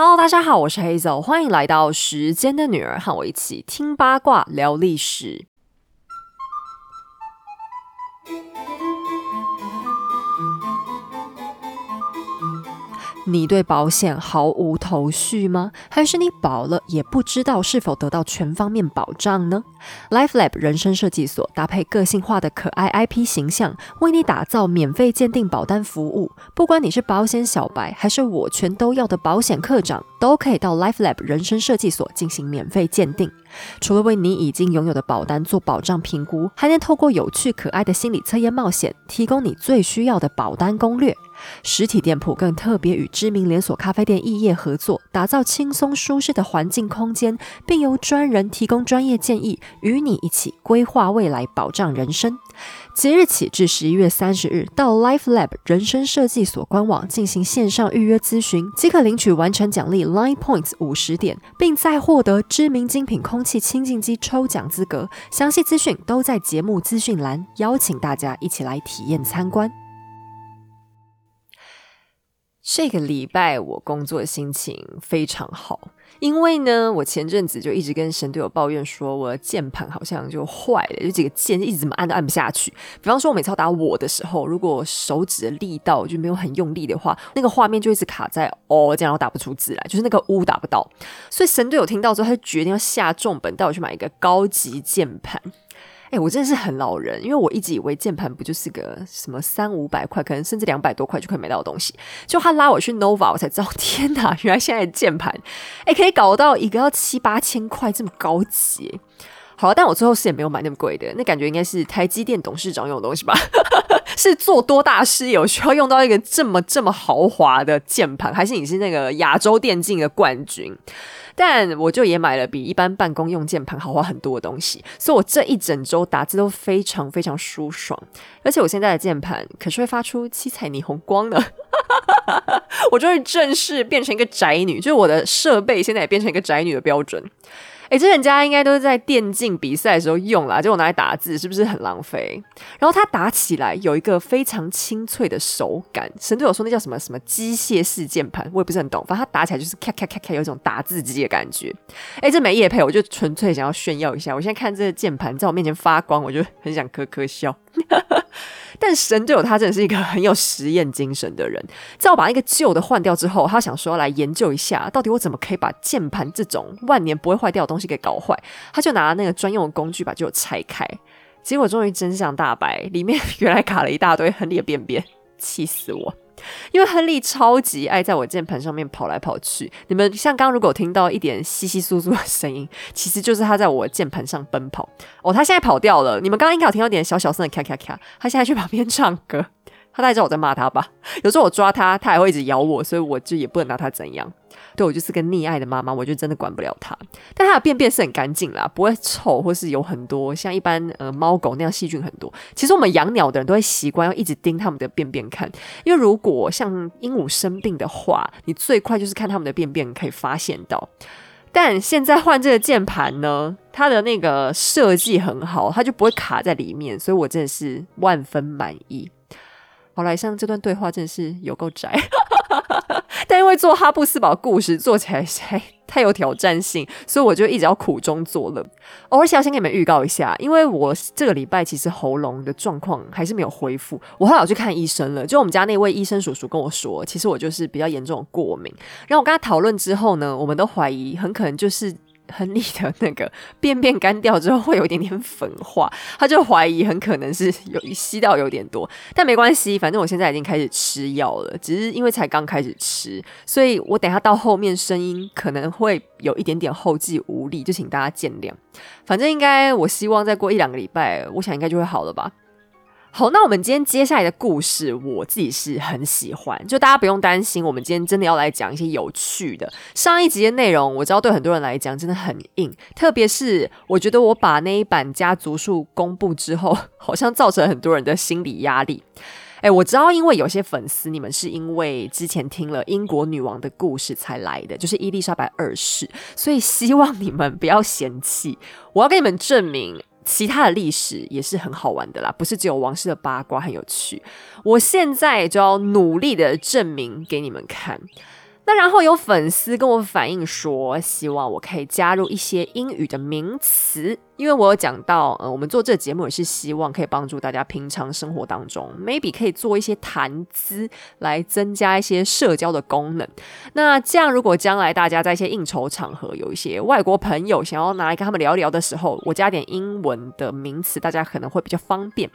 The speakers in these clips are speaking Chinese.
Hello，大家好，我是 Hazel，欢迎来到时间的女儿，和我一起听八卦聊历史。你对保险毫无头绪吗？还是你保了也不知道是否得到全方面保障呢？LifeLab 人生设计所搭配个性化的可爱 IP 形象，为你打造免费鉴定保单服务。不管你是保险小白，还是我全都要的保险课长，都可以到 LifeLab 人生设计所进行免费鉴定。除了为你已经拥有的保单做保障评估，还能透过有趣可爱的心理测验冒险，提供你最需要的保单攻略。实体店铺更特别与知名连锁咖啡店异业合作，打造轻松舒适的环境空间，并由专人提供专业建议，与你一起规划未来，保障人生。即日起至十一月三十日，到 LifeLab 人生设计所官网进行线上预约咨询，即可领取完成奖励 Line Points 五十点，并再获得知名精品空气清净机抽奖资格。详细资讯都在节目资讯栏，邀请大家一起来体验参观。这个礼拜我工作心情非常好，因为呢，我前阵子就一直跟神队友抱怨说，我的键盘好像就坏了，有几个键一直怎么按都按不下去。比方说，我每次要打我的时候，如果手指的力道就没有很用力的话，那个画面就一直卡在哦这样，我打不出字来，就是那个呜打不到。所以神队友听到之后，他就决定要下重本带我去买一个高级键盘。哎，我真的是很老人，因为我一直以为键盘不就是个什么三五百块，可能甚至两百多块就可以买到的东西。就他拉我去 Nova，我才知道，天哪，原来现在的键盘，哎，可以搞到一个要七八千块这么高级。好了，但我最后是也没有买那么贵的，那感觉应该是台积电董事长用的东西吧？是做多大事有需要用到一个这么这么豪华的键盘，还是你是那个亚洲电竞的冠军？但我就也买了比一般办公用键盘豪华很多的东西，所以我这一整周打字都非常非常舒爽，而且我现在的键盘可是会发出七彩霓虹光的，我终于正式变成一个宅女，就是我的设备现在也变成一个宅女的标准。哎，这人家应该都是在电竞比赛的时候用啦，结果拿来打字，是不是很浪费？然后它打起来有一个非常清脆的手感。神队友说那叫什么什么机械式键盘，我也不是很懂。反正它打起来就是咔咔咔咔，有一种打字机的感觉。哎，这没叶配，我就纯粹想要炫耀一下。我现在看这个键盘在我面前发光，我就很想呵呵笑。但神队友他真的是一个很有实验精神的人，在我把那个旧的换掉之后，他想说来研究一下，到底我怎么可以把键盘这种万年不会坏掉的东西给搞坏。他就拿那个专用的工具把旧拆开，结果终于真相大白，里面原来卡了一大堆亨利的便便，气死我！因为亨利超级爱在我键盘上面跑来跑去，你们像刚如果听到一点稀稀疏疏的声音，其实就是他在我键盘上奔跑。哦，他现在跑掉了，你们刚刚应该有听到点小小声的咔咔咔，他现在去旁边唱歌。他大概知道我在骂他吧？有时候我抓他，他还会一直咬我，所以我就也不能拿他怎样。对我就是个溺爱的妈妈，我就真的管不了他。但他的便便是很干净啦，不会臭，或是有很多像一般呃猫狗那样细菌很多。其实我们养鸟的人都会习惯要一直盯他们的便便看，因为如果像鹦鹉生病的话，你最快就是看他们的便便可以发现到。但现在换这个键盘呢，它的那个设计很好，它就不会卡在里面，所以我真的是万分满意。好，来上这段对话真的是有够宅，但因为做哈布斯堡故事做起来太太有挑战性，所以我就一直要苦中作乐。而且要先给你们预告一下，因为我这个礼拜其实喉咙的状况还是没有恢复，我后来去看医生了。就我们家那位医生叔叔跟我说，其实我就是比较严重的过敏。然后我跟他讨论之后呢，我们都怀疑很可能就是。亨利的那个 便便干掉之后会有一点点粉化，他就怀疑很可能是有吸到有点多，但没关系，反正我现在已经开始吃药了，只是因为才刚开始吃，所以我等下到后面声音可能会有一点点后继无力，就请大家见谅。反正应该我希望再过一两个礼拜，我想应该就会好了吧。好，那我们今天接下来的故事，我自己是很喜欢，就大家不用担心，我们今天真的要来讲一些有趣的。上一集的内容，我知道对很多人来讲真的很硬，特别是我觉得我把那一版家族树公布之后，好像造成很多人的心理压力。哎，我知道，因为有些粉丝你们是因为之前听了英国女王的故事才来的，就是伊丽莎白二世，所以希望你们不要嫌弃。我要跟你们证明。其他的历史也是很好玩的啦，不是只有王室的八卦很有趣。我现在就要努力的证明给你们看。那然后有粉丝跟我反映说，希望我可以加入一些英语的名词，因为我有讲到，呃，我们做这个节目也是希望可以帮助大家平常生活当中，maybe 可以做一些谈资来增加一些社交的功能。那这样，如果将来大家在一些应酬场合有一些外国朋友想要拿来跟他们聊聊的时候，我加点英文的名词，大家可能会比较方便。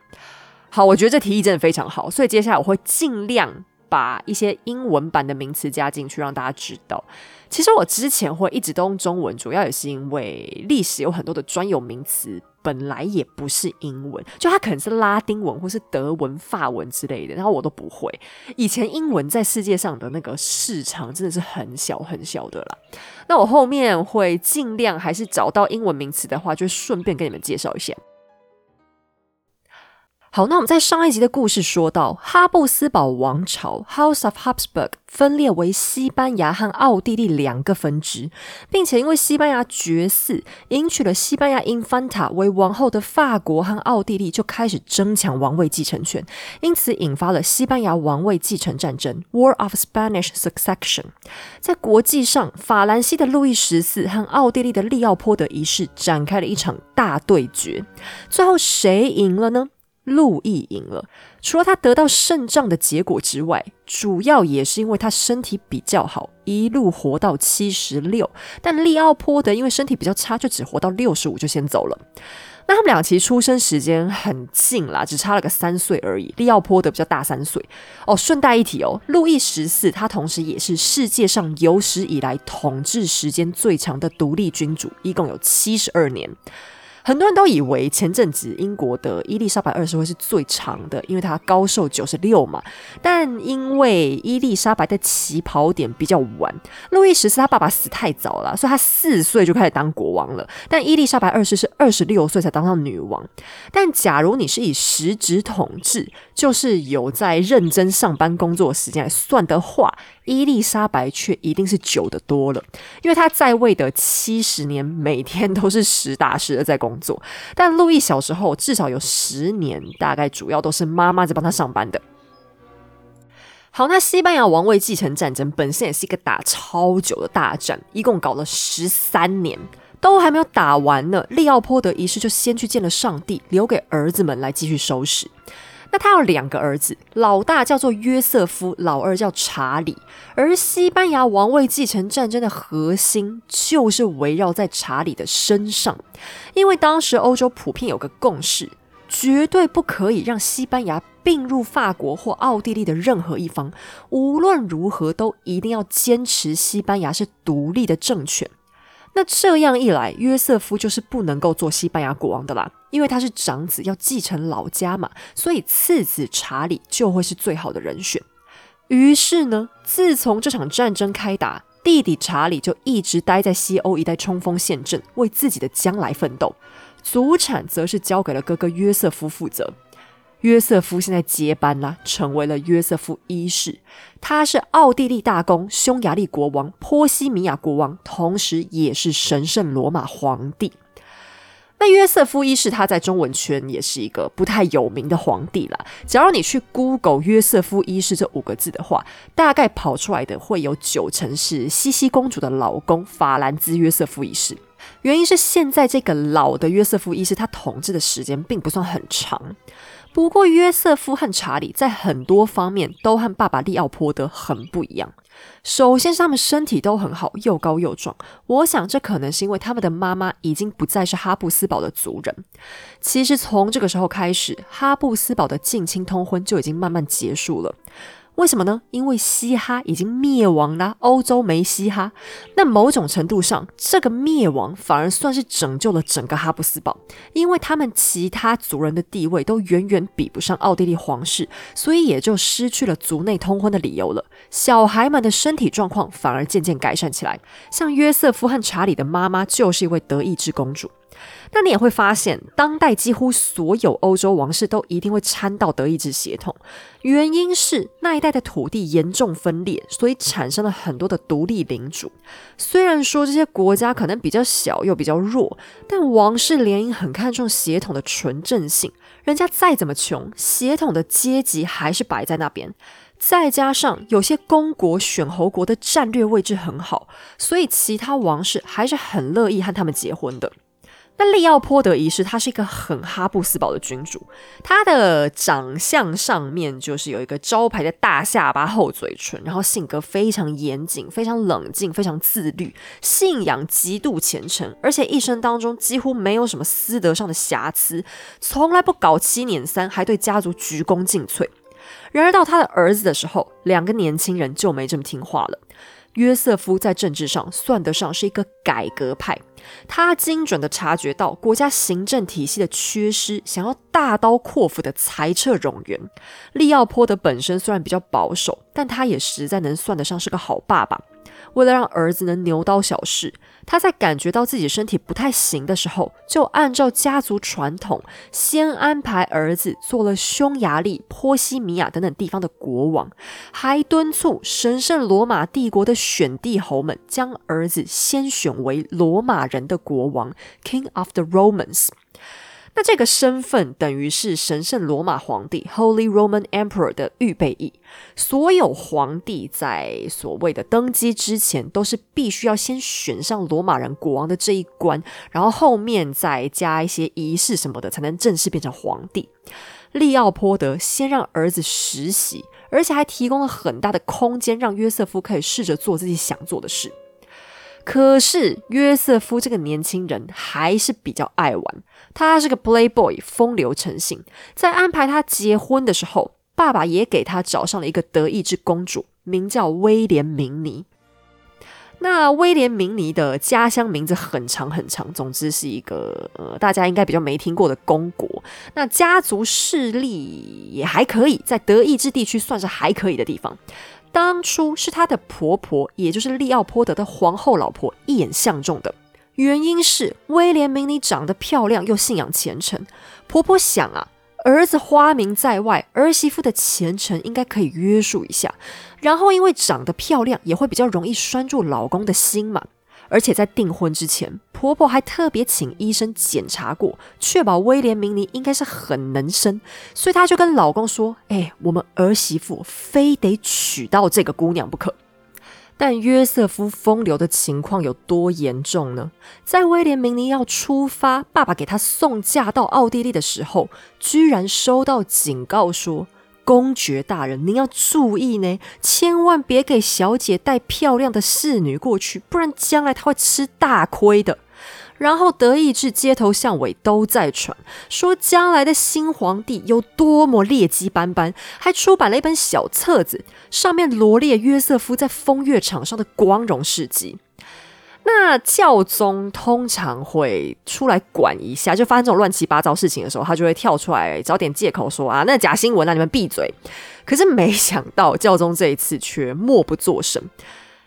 好，我觉得这提议真的非常好，所以接下来我会尽量。把一些英文版的名词加进去，让大家知道。其实我之前会一直都用中文，主要也是因为历史有很多的专有名词本来也不是英文，就它可能是拉丁文或是德文、法文之类的，然后我都不会。以前英文在世界上的那个市场真的是很小很小的啦。那我后面会尽量还是找到英文名词的话，就顺便跟你们介绍一下。好，那我们在上一集的故事说到，哈布斯堡王朝 （House of Habsburg） 分裂为西班牙和奥地利两个分支，并且因为西班牙绝嗣，迎娶了西班牙 Infanta 为王后的法国和奥地利就开始争抢王位继承权，因此引发了西班牙王位继承战争 （War of Spanish Succession）。在国际上，法兰西的路易十四和奥地利的利奥波德一世展开了一场大对决，最后谁赢了呢？路易赢了，除了他得到胜仗的结果之外，主要也是因为他身体比较好，一路活到七十六。但利奥波德因为身体比较差，就只活到六十五就先走了。那他们俩其实出生时间很近啦，只差了个三岁而已。利奥波德比较大三岁哦。顺带一提哦，路易十四他同时也是世界上有史以来统治时间最长的独立君主，一共有七十二年。很多人都以为前阵子英国的伊丽莎白二世会是最长的，因为她高寿九十六嘛。但因为伊丽莎白的起跑点比较晚，路易十四他爸爸死太早了，所以他四岁就开始当国王了。但伊丽莎白二世是二十六岁才当上女王。但假如你是以实质统治，就是有在认真上班工作时间来算的话，伊丽莎白却一定是久的多了，因为她在位的七十年，每天都是实打实的在工作。但路易小时候至少有十年，大概主要都是妈妈在帮他上班的。好，那西班牙王位继承战争本身也是一个打超久的大战，一共搞了十三年，都还没有打完呢。利奥波德一世就先去见了上帝，留给儿子们来继续收拾。那他有两个儿子，老大叫做约瑟夫，老二叫查理。而西班牙王位继承战争的核心就是围绕在查理的身上，因为当时欧洲普遍有个共识，绝对不可以让西班牙并入法国或奥地利的任何一方，无论如何都一定要坚持西班牙是独立的政权。那这样一来，约瑟夫就是不能够做西班牙国王的啦，因为他是长子，要继承老家嘛，所以次子查理就会是最好的人选。于是呢，自从这场战争开打，弟弟查理就一直待在西欧一带冲锋陷阵，为自己的将来奋斗，祖产则是交给了哥哥约瑟夫负责。约瑟夫现在接班啦，成为了约瑟夫一世。他是奥地利大公、匈牙利国王、波西米亚国王，同时也是神圣罗马皇帝。那约瑟夫一世他在中文圈也是一个不太有名的皇帝了。假如你去 Google 约瑟夫一世这五个字的话，大概跑出来的会有九成是西西公主的老公法兰兹约瑟夫一世。原因是现在这个老的约瑟夫一世他统治的时间并不算很长。不过，约瑟夫和查理在很多方面都和爸爸利奥波德很不一样。首先是他们身体都很好，又高又壮。我想这可能是因为他们的妈妈已经不再是哈布斯堡的族人。其实从这个时候开始，哈布斯堡的近亲通婚就已经慢慢结束了。为什么呢？因为嘻哈已经灭亡了，欧洲没嘻哈。那某种程度上，这个灭亡反而算是拯救了整个哈布斯堡，因为他们其他族人的地位都远远比不上奥地利皇室，所以也就失去了族内通婚的理由了。小孩们的身体状况反而渐渐改善起来，像约瑟夫和查理的妈妈就是一位德意志公主。那你也会发现，当代几乎所有欧洲王室都一定会掺到德意志血统，原因是那一代的土地严重分裂，所以产生了很多的独立领主。虽然说这些国家可能比较小又比较弱，但王室联姻很看重血统的纯正性。人家再怎么穷，血统的阶级还是摆在那边。再加上有些公国选侯国的战略位置很好，所以其他王室还是很乐意和他们结婚的。那利奥波德一世，他是一个很哈布斯堡的君主，他的长相上面就是有一个招牌的大下巴、厚嘴唇，然后性格非常严谨、非常冷静、非常自律，信仰极度虔诚，而且一生当中几乎没有什么私德上的瑕疵，从来不搞七捻三，还对家族鞠躬尽瘁。然而到他的儿子的时候，两个年轻人就没这么听话了。约瑟夫在政治上算得上是一个改革派，他精准的察觉到国家行政体系的缺失，想要大刀阔斧的裁撤冗员。利奥波德本身虽然比较保守，但他也实在能算得上是个好爸爸。为了让儿子能牛刀小试，他在感觉到自己身体不太行的时候，就按照家族传统，先安排儿子做了匈牙利、波西米亚等等地方的国王，还敦促神圣罗马帝国的选帝侯们将儿子先选为罗马人的国王 （King of the Romans）。那这个身份等于是神圣罗马皇帝 （Holy Roman Emperor） 的预备役。所有皇帝在所谓的登基之前，都是必须要先选上罗马人国王的这一关，然后后面再加一些仪式什么的，才能正式变成皇帝。利奥波德先让儿子实习，而且还提供了很大的空间，让约瑟夫可以试着做自己想做的事。可是约瑟夫这个年轻人还是比较爱玩，他是个 playboy，风流成性。在安排他结婚的时候，爸爸也给他找上了一个德意志公主，名叫威廉明尼。那威廉明尼的家乡名字很长很长，总之是一个呃，大家应该比较没听过的公国。那家族势力也还可以，在德意志地区算是还可以的地方。当初是他的婆婆，也就是利奥波德的皇后老婆一眼相中的，原因是威廉明尼长得漂亮又信仰虔诚。婆婆想啊，儿子花名在外，儿媳妇的虔诚应该可以约束一下。然后因为长得漂亮，也会比较容易拴住老公的心嘛。而且在订婚之前，婆婆还特别请医生检查过，确保威廉明尼应该是很能生，所以她就跟老公说：“哎，我们儿媳妇非得娶到这个姑娘不可。”但约瑟夫风流的情况有多严重呢？在威廉明尼要出发，爸爸给他送嫁到奥地利的时候，居然收到警告说。公爵大人，您要注意呢，千万别给小姐带漂亮的侍女过去，不然将来她会吃大亏的。然后德意志街头巷尾都在传，说将来的新皇帝有多么劣迹斑斑，还出版了一本小册子，上面罗列约瑟夫在风月场上的光荣事迹。那教宗通常会出来管一下，就发生这种乱七八糟事情的时候，他就会跳出来找点借口说啊，那假新闻，让你们闭嘴。可是没想到教宗这一次却默不作声。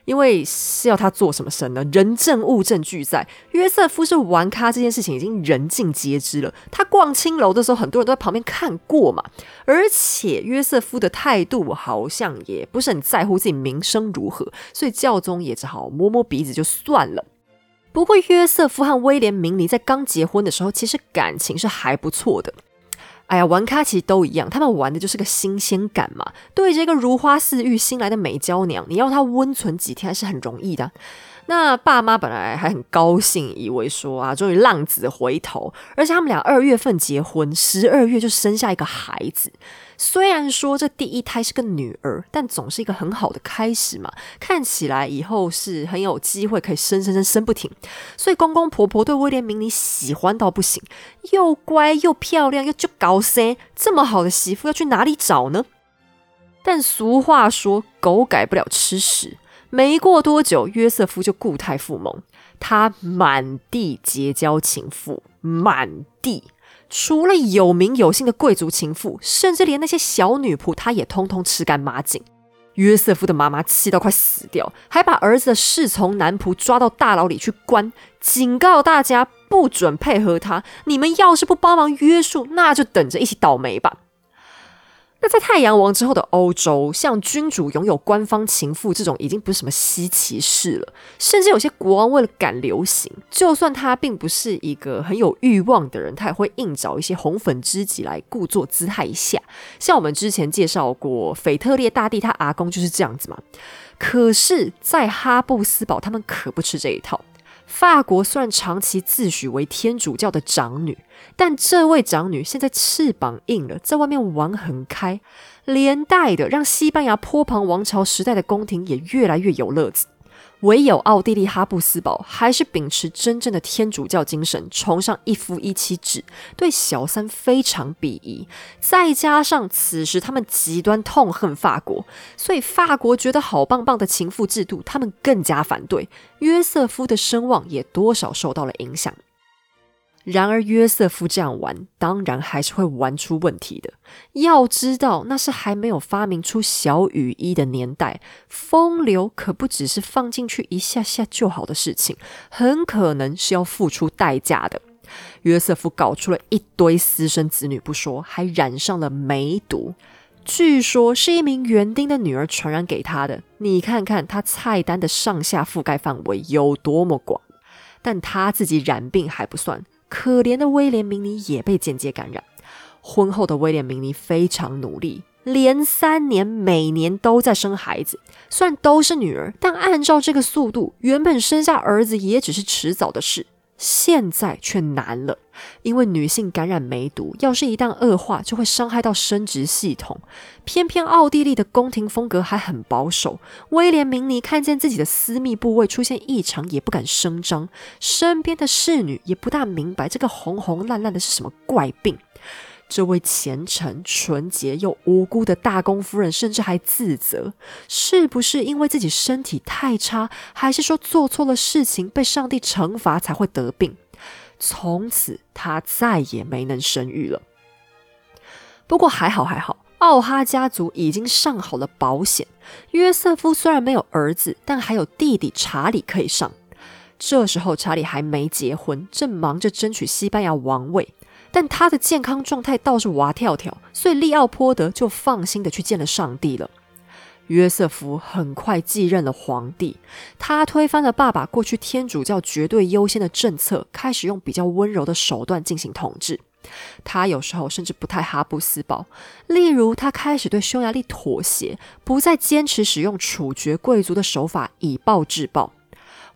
因为是要他做什么神呢？人证物证俱在，约瑟夫是玩咖这件事情已经人尽皆知了。他逛青楼的时候，很多人都在旁边看过嘛。而且约瑟夫的态度好像也不是很在乎自己名声如何，所以教宗也只好摸摸鼻子就算了。不过约瑟夫和威廉明尼在刚结婚的时候，其实感情是还不错的。哎呀，玩咖其实都一样，他们玩的就是个新鲜感嘛。对着一个如花似玉新来的美娇娘，你要她温存几天还是很容易的。那爸妈本来还很高兴，以为说啊，终于浪子回头，而且他们俩二月份结婚，十二月就生下一个孩子。虽然说这第一胎是个女儿，但总是一个很好的开始嘛。看起来以后是很有机会可以生生生生不停。所以公公婆婆对威廉明尼喜欢到不行，又乖又漂亮又就高生，这么好的媳妇要去哪里找呢？但俗话说，狗改不了吃屎。没过多久，约瑟夫就固态复萌，他满地结交情妇，满地。除了有名有姓的贵族情妇，甚至连那些小女仆，他也通通吃干抹净。约瑟夫的妈妈气到快死掉，还把儿子的侍从男仆抓到大牢里去关，警告大家不准配合他。你们要是不帮忙约束，那就等着一起倒霉吧。那在太阳王之后的欧洲，像君主拥有官方情妇这种已经不是什么稀奇事了。甚至有些国王为了赶流行，就算他并不是一个很有欲望的人，他也会硬找一些红粉知己来故作姿态一下。像我们之前介绍过，腓特烈大帝他阿公就是这样子嘛。可是，在哈布斯堡，他们可不吃这一套。法国虽然长期自诩为天主教的长女，但这位长女现在翅膀硬了，在外面玩很开，连带的让西班牙坡旁王朝时代的宫廷也越来越有乐子。唯有奥地利哈布斯堡还是秉持真正的天主教精神，崇尚一夫一妻制，对小三非常鄙夷。再加上此时他们极端痛恨法国，所以法国觉得好棒棒的情妇制度，他们更加反对。约瑟夫的声望也多少受到了影响。然而，约瑟夫这样玩，当然还是会玩出问题的。要知道，那是还没有发明出小雨衣的年代，风流可不只是放进去一下下就好的事情，很可能是要付出代价的。约瑟夫搞出了一堆私生子女不说，还染上了梅毒，据说是一名园丁的女儿传染给他的。你看看他菜单的上下覆盖范围有多么广，但他自己染病还不算。可怜的威廉明尼也被间接感染。婚后的威廉明尼非常努力，连三年每年都在生孩子。虽然都是女儿，但按照这个速度，原本生下儿子也只是迟早的事。现在却难了，因为女性感染梅毒，要是一旦恶化，就会伤害到生殖系统。偏偏奥地利的宫廷风格还很保守，威廉明尼看见自己的私密部位出现异常，也不敢声张。身边的侍女也不大明白这个红红烂烂的是什么怪病。这位虔诚、纯洁又无辜的大公夫人，甚至还自责：是不是因为自己身体太差，还是说做错了事情被上帝惩罚才会得病？从此，她再也没能生育了。不过还好，还好，奥哈家族已经上好了保险。约瑟夫虽然没有儿子，但还有弟弟查理可以上。这时候，查理还没结婚，正忙着争取西班牙王位。但他的健康状态倒是娃跳跳，所以利奥波德就放心的去见了上帝了。约瑟夫很快继任了皇帝，他推翻了爸爸过去天主教绝对优先的政策，开始用比较温柔的手段进行统治。他有时候甚至不太哈布斯堡，例如他开始对匈牙利妥协，不再坚持使用处决贵族的手法以暴制暴。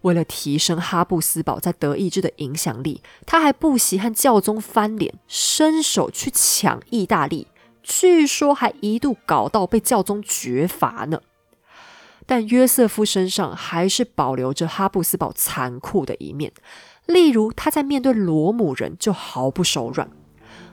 为了提升哈布斯堡在德意志的影响力，他还不惜和教宗翻脸，伸手去抢意大利，据说还一度搞到被教宗绝罚呢。但约瑟夫身上还是保留着哈布斯堡残酷的一面，例如他在面对罗姆人就毫不手软。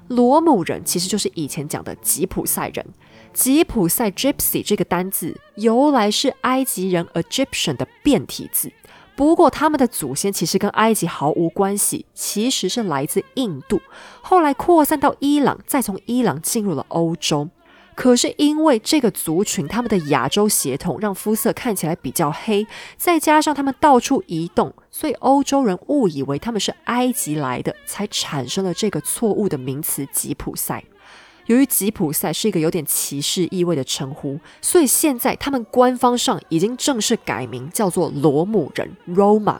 罗姆人其实就是以前讲的吉普赛人，吉普赛 （Gypsy） 这个单字由来是埃及人 Egyptian 的变体字。不过，他们的祖先其实跟埃及毫无关系，其实是来自印度，后来扩散到伊朗，再从伊朗进入了欧洲。可是因为这个族群他们的亚洲血统让肤色看起来比较黑，再加上他们到处移动，所以欧洲人误以为他们是埃及来的，才产生了这个错误的名词吉普赛。由于吉普赛是一个有点歧视意味的称呼，所以现在他们官方上已经正式改名叫做罗姆人 （Roma）。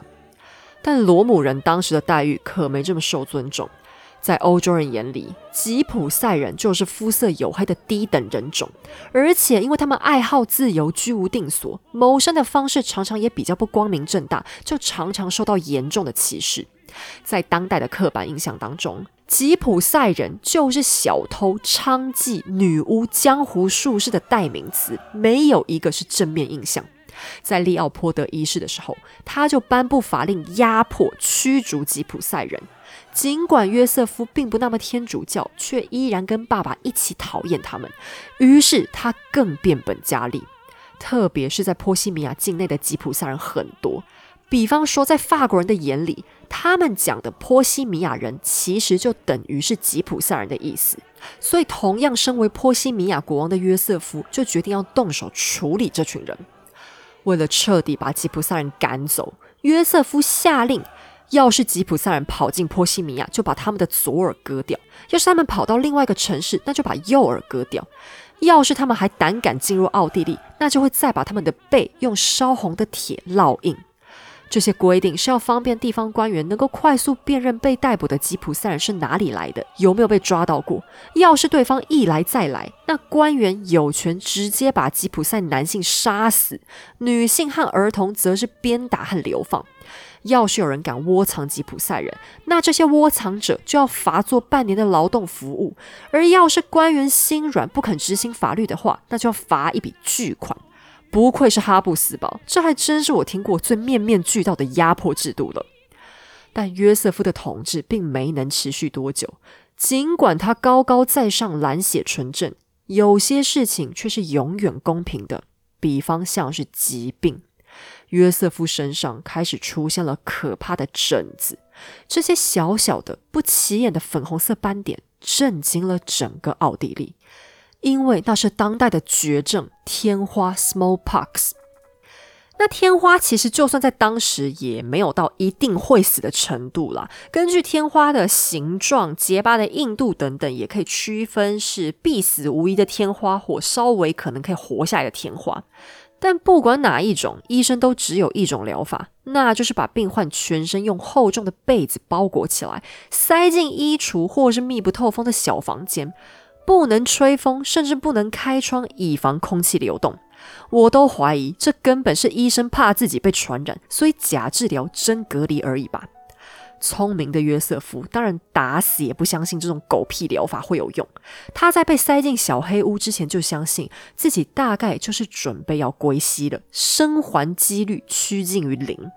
但罗姆人当时的待遇可没这么受尊重，在欧洲人眼里，吉普赛人就是肤色黝黑的低等人种，而且因为他们爱好自由、居无定所，谋生的方式常常也比较不光明正大，就常常受到严重的歧视。在当代的刻板印象当中，吉普赛人就是小偷、娼妓、女巫、江湖术士的代名词，没有一个是正面印象。在利奥波德一世的时候，他就颁布法令压迫、驱逐吉普赛人。尽管约瑟夫并不那么天主教，却依然跟爸爸一起讨厌他们。于是他更变本加厉，特别是在波西米亚境内的吉普赛人很多。比方说，在法国人的眼里，他们讲的波西米亚人其实就等于是吉普赛人的意思。所以，同样身为波西米亚国王的约瑟夫就决定要动手处理这群人。为了彻底把吉普赛人赶走，约瑟夫下令：要是吉普赛人跑进波西米亚，就把他们的左耳割掉；要是他们跑到另外一个城市，那就把右耳割掉。要是他们还胆敢进入奥地利，那就会再把他们的背用烧红的铁烙印。这些规定是要方便地方官员能够快速辨认被逮捕的吉普赛人是哪里来的，有没有被抓到过。要是对方一来再来，那官员有权直接把吉普赛男性杀死，女性和儿童则是鞭打和流放。要是有人敢窝藏吉普赛人，那这些窝藏者就要罚做半年的劳动服务；而要是官员心软不肯执行法律的话，那就要罚一笔巨款。不愧是哈布斯堡，这还真是我听过最面面俱到的压迫制度了。但约瑟夫的统治并没能持续多久，尽管他高高在上、蓝血纯正，有些事情却是永远公平的。比方像是疾病，约瑟夫身上开始出现了可怕的疹子，这些小小的、不起眼的粉红色斑点震惊了整个奥地利。因为那是当代的绝症——天花 （smallpox）。那天花其实就算在当时也没有到一定会死的程度啦。根据天花的形状、结疤的硬度等等，也可以区分是必死无疑的天花，或稍微可能可以活下来的天花。但不管哪一种，医生都只有一种疗法，那就是把病患全身用厚重的被子包裹起来，塞进衣橱或是密不透风的小房间。不能吹风，甚至不能开窗，以防空气流动。我都怀疑，这根本是医生怕自己被传染，所以假治疗、真隔离而已吧。聪明的约瑟夫当然打死也不相信这种狗屁疗法会有用。他在被塞进小黑屋之前，就相信自己大概就是准备要归西了，生还几率趋近于零。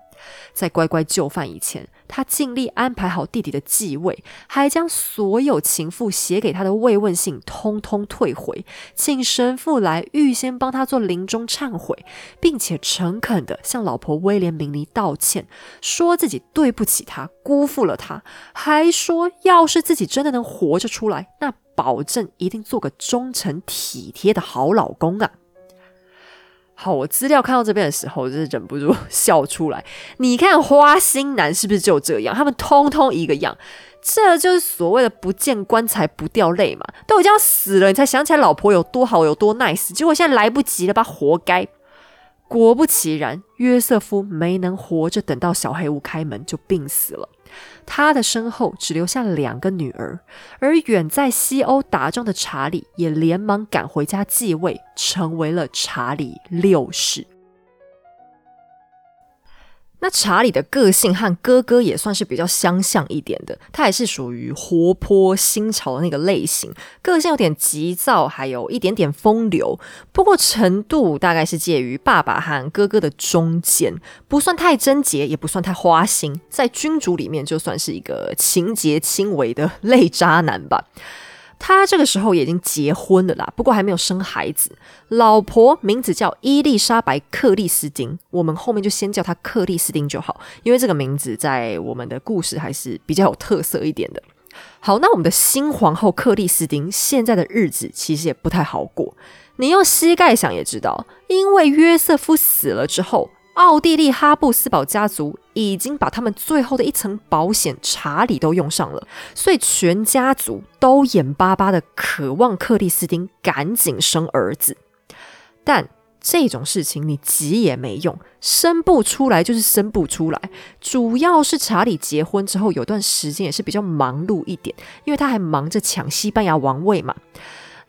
在乖乖就范以前，他尽力安排好弟弟的继位，还将所有情妇写给他的慰问信通通退回，请神父来预先帮他做临终忏悔，并且诚恳地向老婆威廉明尼道歉，说自己对不起他，辜负了他，还说要是自己真的能活着出来，那保证一定做个忠诚体贴的好老公啊。好，我资料看到这边的时候，我就是忍不住 笑出来。你看花心男是不是就这样？他们通通一个样，这就是所谓的不见棺材不掉泪嘛。都已经要死了，你才想起来老婆有多好，有多 nice，结果现在来不及了吧？活该！果不其然，约瑟夫没能活着等到小黑屋开门，就病死了。他的身后只留下两个女儿，而远在西欧打仗的查理也连忙赶回家继位，成为了查理六世。那查理的个性和哥哥也算是比较相像一点的，他也是属于活泼新潮的那个类型，个性有点急躁，还有一点点风流，不过程度大概是介于爸爸和哥哥的中间，不算太贞洁，也不算太花心，在君主里面就算是一个情节轻微的 类渣男吧。他这个时候已经结婚了啦，不过还没有生孩子。老婆名字叫伊丽莎白·克里斯汀，我们后面就先叫她克里斯汀就好，因为这个名字在我们的故事还是比较有特色一点的。好，那我们的新皇后克里斯汀现在的日子其实也不太好过，你用膝盖想也知道，因为约瑟夫死了之后。奥地利哈布斯堡家族已经把他们最后的一层保险查理都用上了，所以全家族都眼巴巴的渴望克里斯汀赶紧生儿子。但这种事情你急也没用，生不出来就是生不出来。主要是查理结婚之后有段时间也是比较忙碌一点，因为他还忙着抢西班牙王位嘛。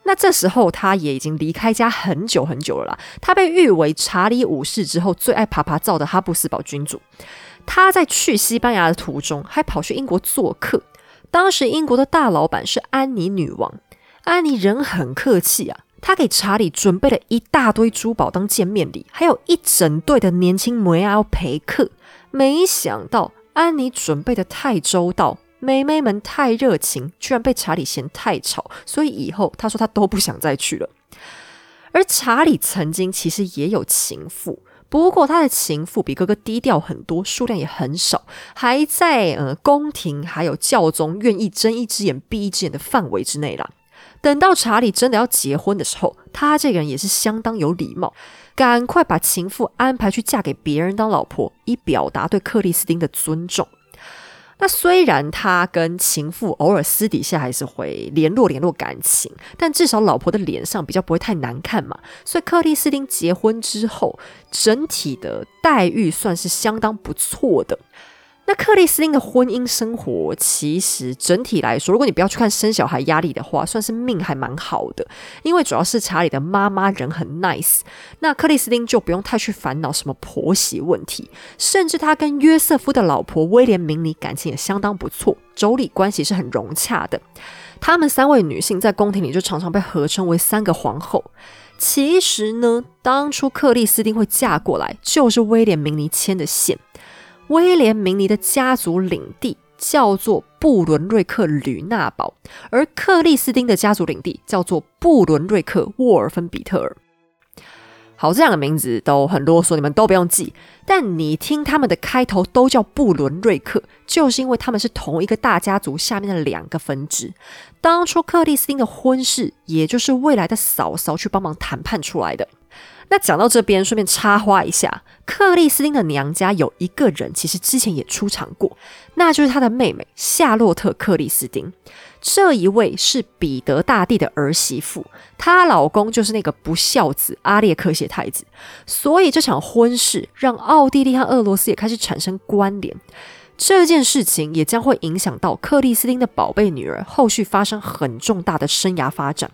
那这时候，他也已经离开家很久很久了啦。他被誉为查理五世之后最爱爬爬照的哈布斯堡君主。他在去西班牙的途中，还跑去英国做客。当时英国的大老板是安妮女王，安妮人很客气啊，她给查理准备了一大堆珠宝当见面礼，还有一整队的年轻梅要陪客。没想到安妮准备的太周到。妹妹们太热情，居然被查理嫌太吵，所以以后他说他都不想再去了。而查理曾经其实也有情妇，不过他的情妇比哥哥低调很多，数量也很少，还在呃宫廷还有教宗愿意睁一只眼闭一只眼的范围之内啦。等到查理真的要结婚的时候，他这个人也是相当有礼貌，赶快把情妇安排去嫁给别人当老婆，以表达对克里斯汀的尊重。那虽然他跟情妇偶尔私底下还是会联络联络感情，但至少老婆的脸上比较不会太难看嘛。所以克里斯汀结婚之后，整体的待遇算是相当不错的。那克里斯汀的婚姻生活，其实整体来说，如果你不要去看生小孩压力的话，算是命还蛮好的。因为主要是查理的妈妈人很 nice，那克里斯汀就不用太去烦恼什么婆媳问题，甚至他跟约瑟夫的老婆威廉明尼感情也相当不错，妯娌关系是很融洽的。他们三位女性在宫廷里就常常被合称为三个皇后。其实呢，当初克里斯汀会嫁过来，就是威廉明尼牵的线。威廉明尼的家族领地叫做布伦瑞克吕纳堡，而克里斯汀的家族领地叫做布伦瑞克沃尔芬比特尔。好，这两个名字都很啰嗦，你们都不用记。但你听他们的开头都叫布伦瑞克，就是因为他们是同一个大家族下面的两个分支。当初克里斯汀的婚事，也就是未来的嫂嫂去帮忙谈判出来的。那讲到这边，顺便插花一下，克里斯汀的娘家有一个人，其实之前也出场过，那就是她的妹妹夏洛特·克里斯汀。这一位是彼得大帝的儿媳妇，她老公就是那个不孝子阿列克谢太子。所以这场婚事让奥地利和俄罗斯也开始产生关联。这件事情也将会影响到克里斯汀的宝贝女儿后续发生很重大的生涯发展。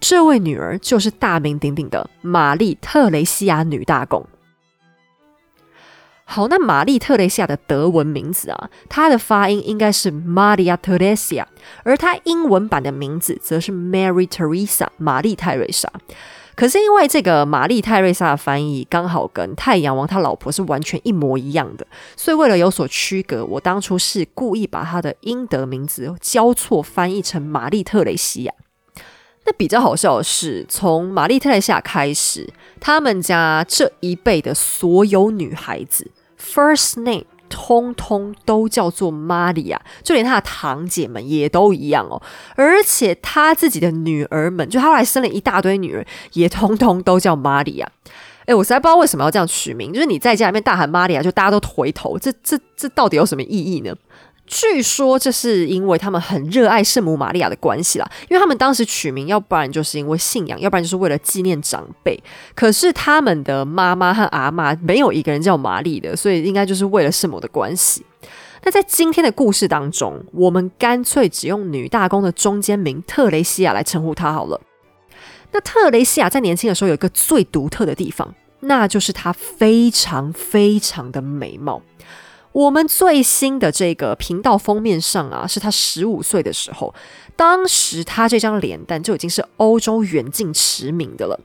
这位女儿就是大名鼎鼎的玛丽特雷西亚女大公。好，那玛丽特雷西亚的德文名字啊，它的发音应该是 Maria Teresa，而它英文版的名字则是 Mary Teresa，玛丽泰瑞莎。可是因为这个玛丽泰瑞莎的翻译刚好跟太阳王他老婆是完全一模一样的，所以为了有所区隔，我当初是故意把她的英德名字交错翻译成玛丽特雷西亚。那比较好笑的是，从玛丽特蕾夏开始，他们家这一辈的所有女孩子，first name 通通都叫做玛利亚，就连她的堂姐们也都一样哦。而且她自己的女儿们，就她后来生了一大堆女儿，也通通都叫玛利亚。哎，我实在不知道为什么要这样取名，就是你在家里面大喊玛利亚，就大家都回头，这这这到底有什么意义呢？据说这是因为他们很热爱圣母玛利亚的关系啦，因为他们当时取名，要不然就是因为信仰，要不然就是为了纪念长辈。可是他们的妈妈和阿妈没有一个人叫玛丽的，所以应该就是为了圣母的关系。那在今天的故事当中，我们干脆只用女大公的中间名特雷西亚来称呼她好了。那特雷西亚在年轻的时候有一个最独特的地方，那就是她非常非常的美貌。我们最新的这个频道封面上啊，是他十五岁的时候，当时他这张脸蛋就已经是欧洲远近驰名的了。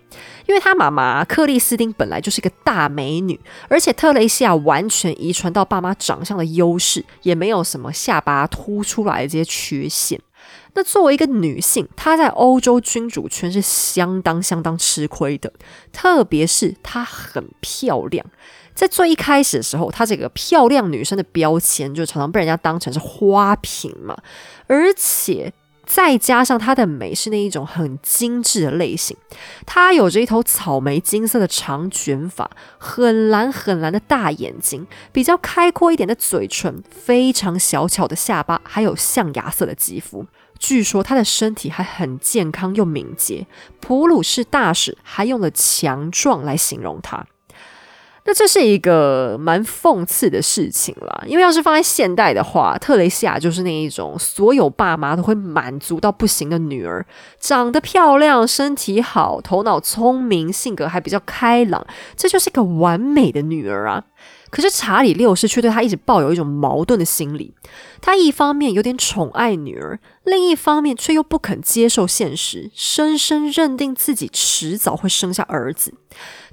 因为他妈妈克里斯汀本来就是一个大美女，而且特蕾西亚完全遗传到爸妈长相的优势，也没有什么下巴凸出来的这些缺陷。那作为一个女性，她在欧洲君主圈是相当相当吃亏的，特别是她很漂亮。在最一开始的时候，她这个漂亮女生的标签就常常被人家当成是花瓶嘛，而且再加上她的美是那一种很精致的类型，她有着一头草莓金色的长卷发，很蓝很蓝的大眼睛，比较开阔一点的嘴唇，非常小巧的下巴，还有象牙色的肌肤。据说她的身体还很健康又敏捷，普鲁士大使还用了强壮来形容她。那这是一个蛮讽刺的事情啦，因为要是放在现代的话，特蕾西亚就是那一种所有爸妈都会满足到不行的女儿，长得漂亮，身体好，头脑聪明，性格还比较开朗，这就是一个完美的女儿啊。可是查理六世却对他一直抱有一种矛盾的心理，他一方面有点宠爱女儿，另一方面却又不肯接受现实，深深认定自己迟早会生下儿子。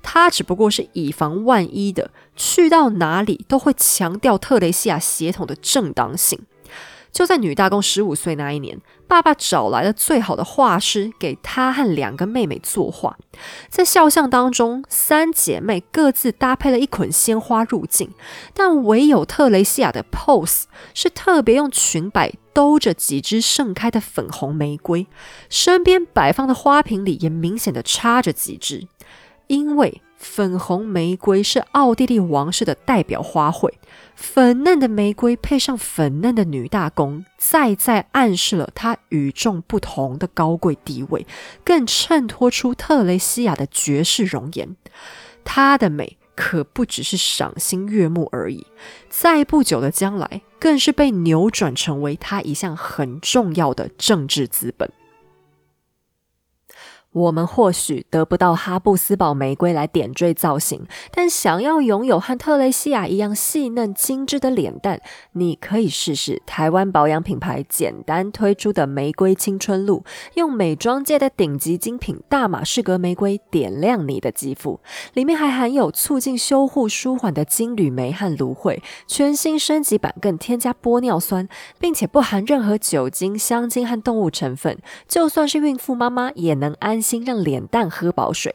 他只不过是以防万一的，去到哪里都会强调特蕾西亚血统的正当性。就在女大公十五岁那一年，爸爸找来了最好的画师，给她和两个妹妹作画。在肖像当中，三姐妹各自搭配了一捆鲜花入镜，但唯有特蕾西亚的 pose 是特别用裙摆兜着几支盛开的粉红玫瑰，身边摆放的花瓶里也明显的插着几支。因为粉红玫瑰是奥地利王室的代表花卉，粉嫩的玫瑰配上粉嫩的女大公，再再暗示了她与众不同的高贵地位，更衬托出特蕾西亚的绝世容颜。她的美可不只是赏心悦目而已，在不久的将来，更是被扭转成为她一项很重要的政治资本。我们或许得不到哈布斯堡玫瑰来点缀造型，但想要拥有和特蕾西亚一样细嫩精致的脸蛋，你可以试试台湾保养品牌简单推出的玫瑰青春露，用美妆界的顶级精品大马士革玫瑰点亮你的肌肤。里面还含有促进修护舒缓的金缕梅和芦荟，全新升级版更添加玻尿酸，并且不含任何酒精、香精和动物成分，就算是孕妇妈妈也能安。心让脸蛋喝饱水。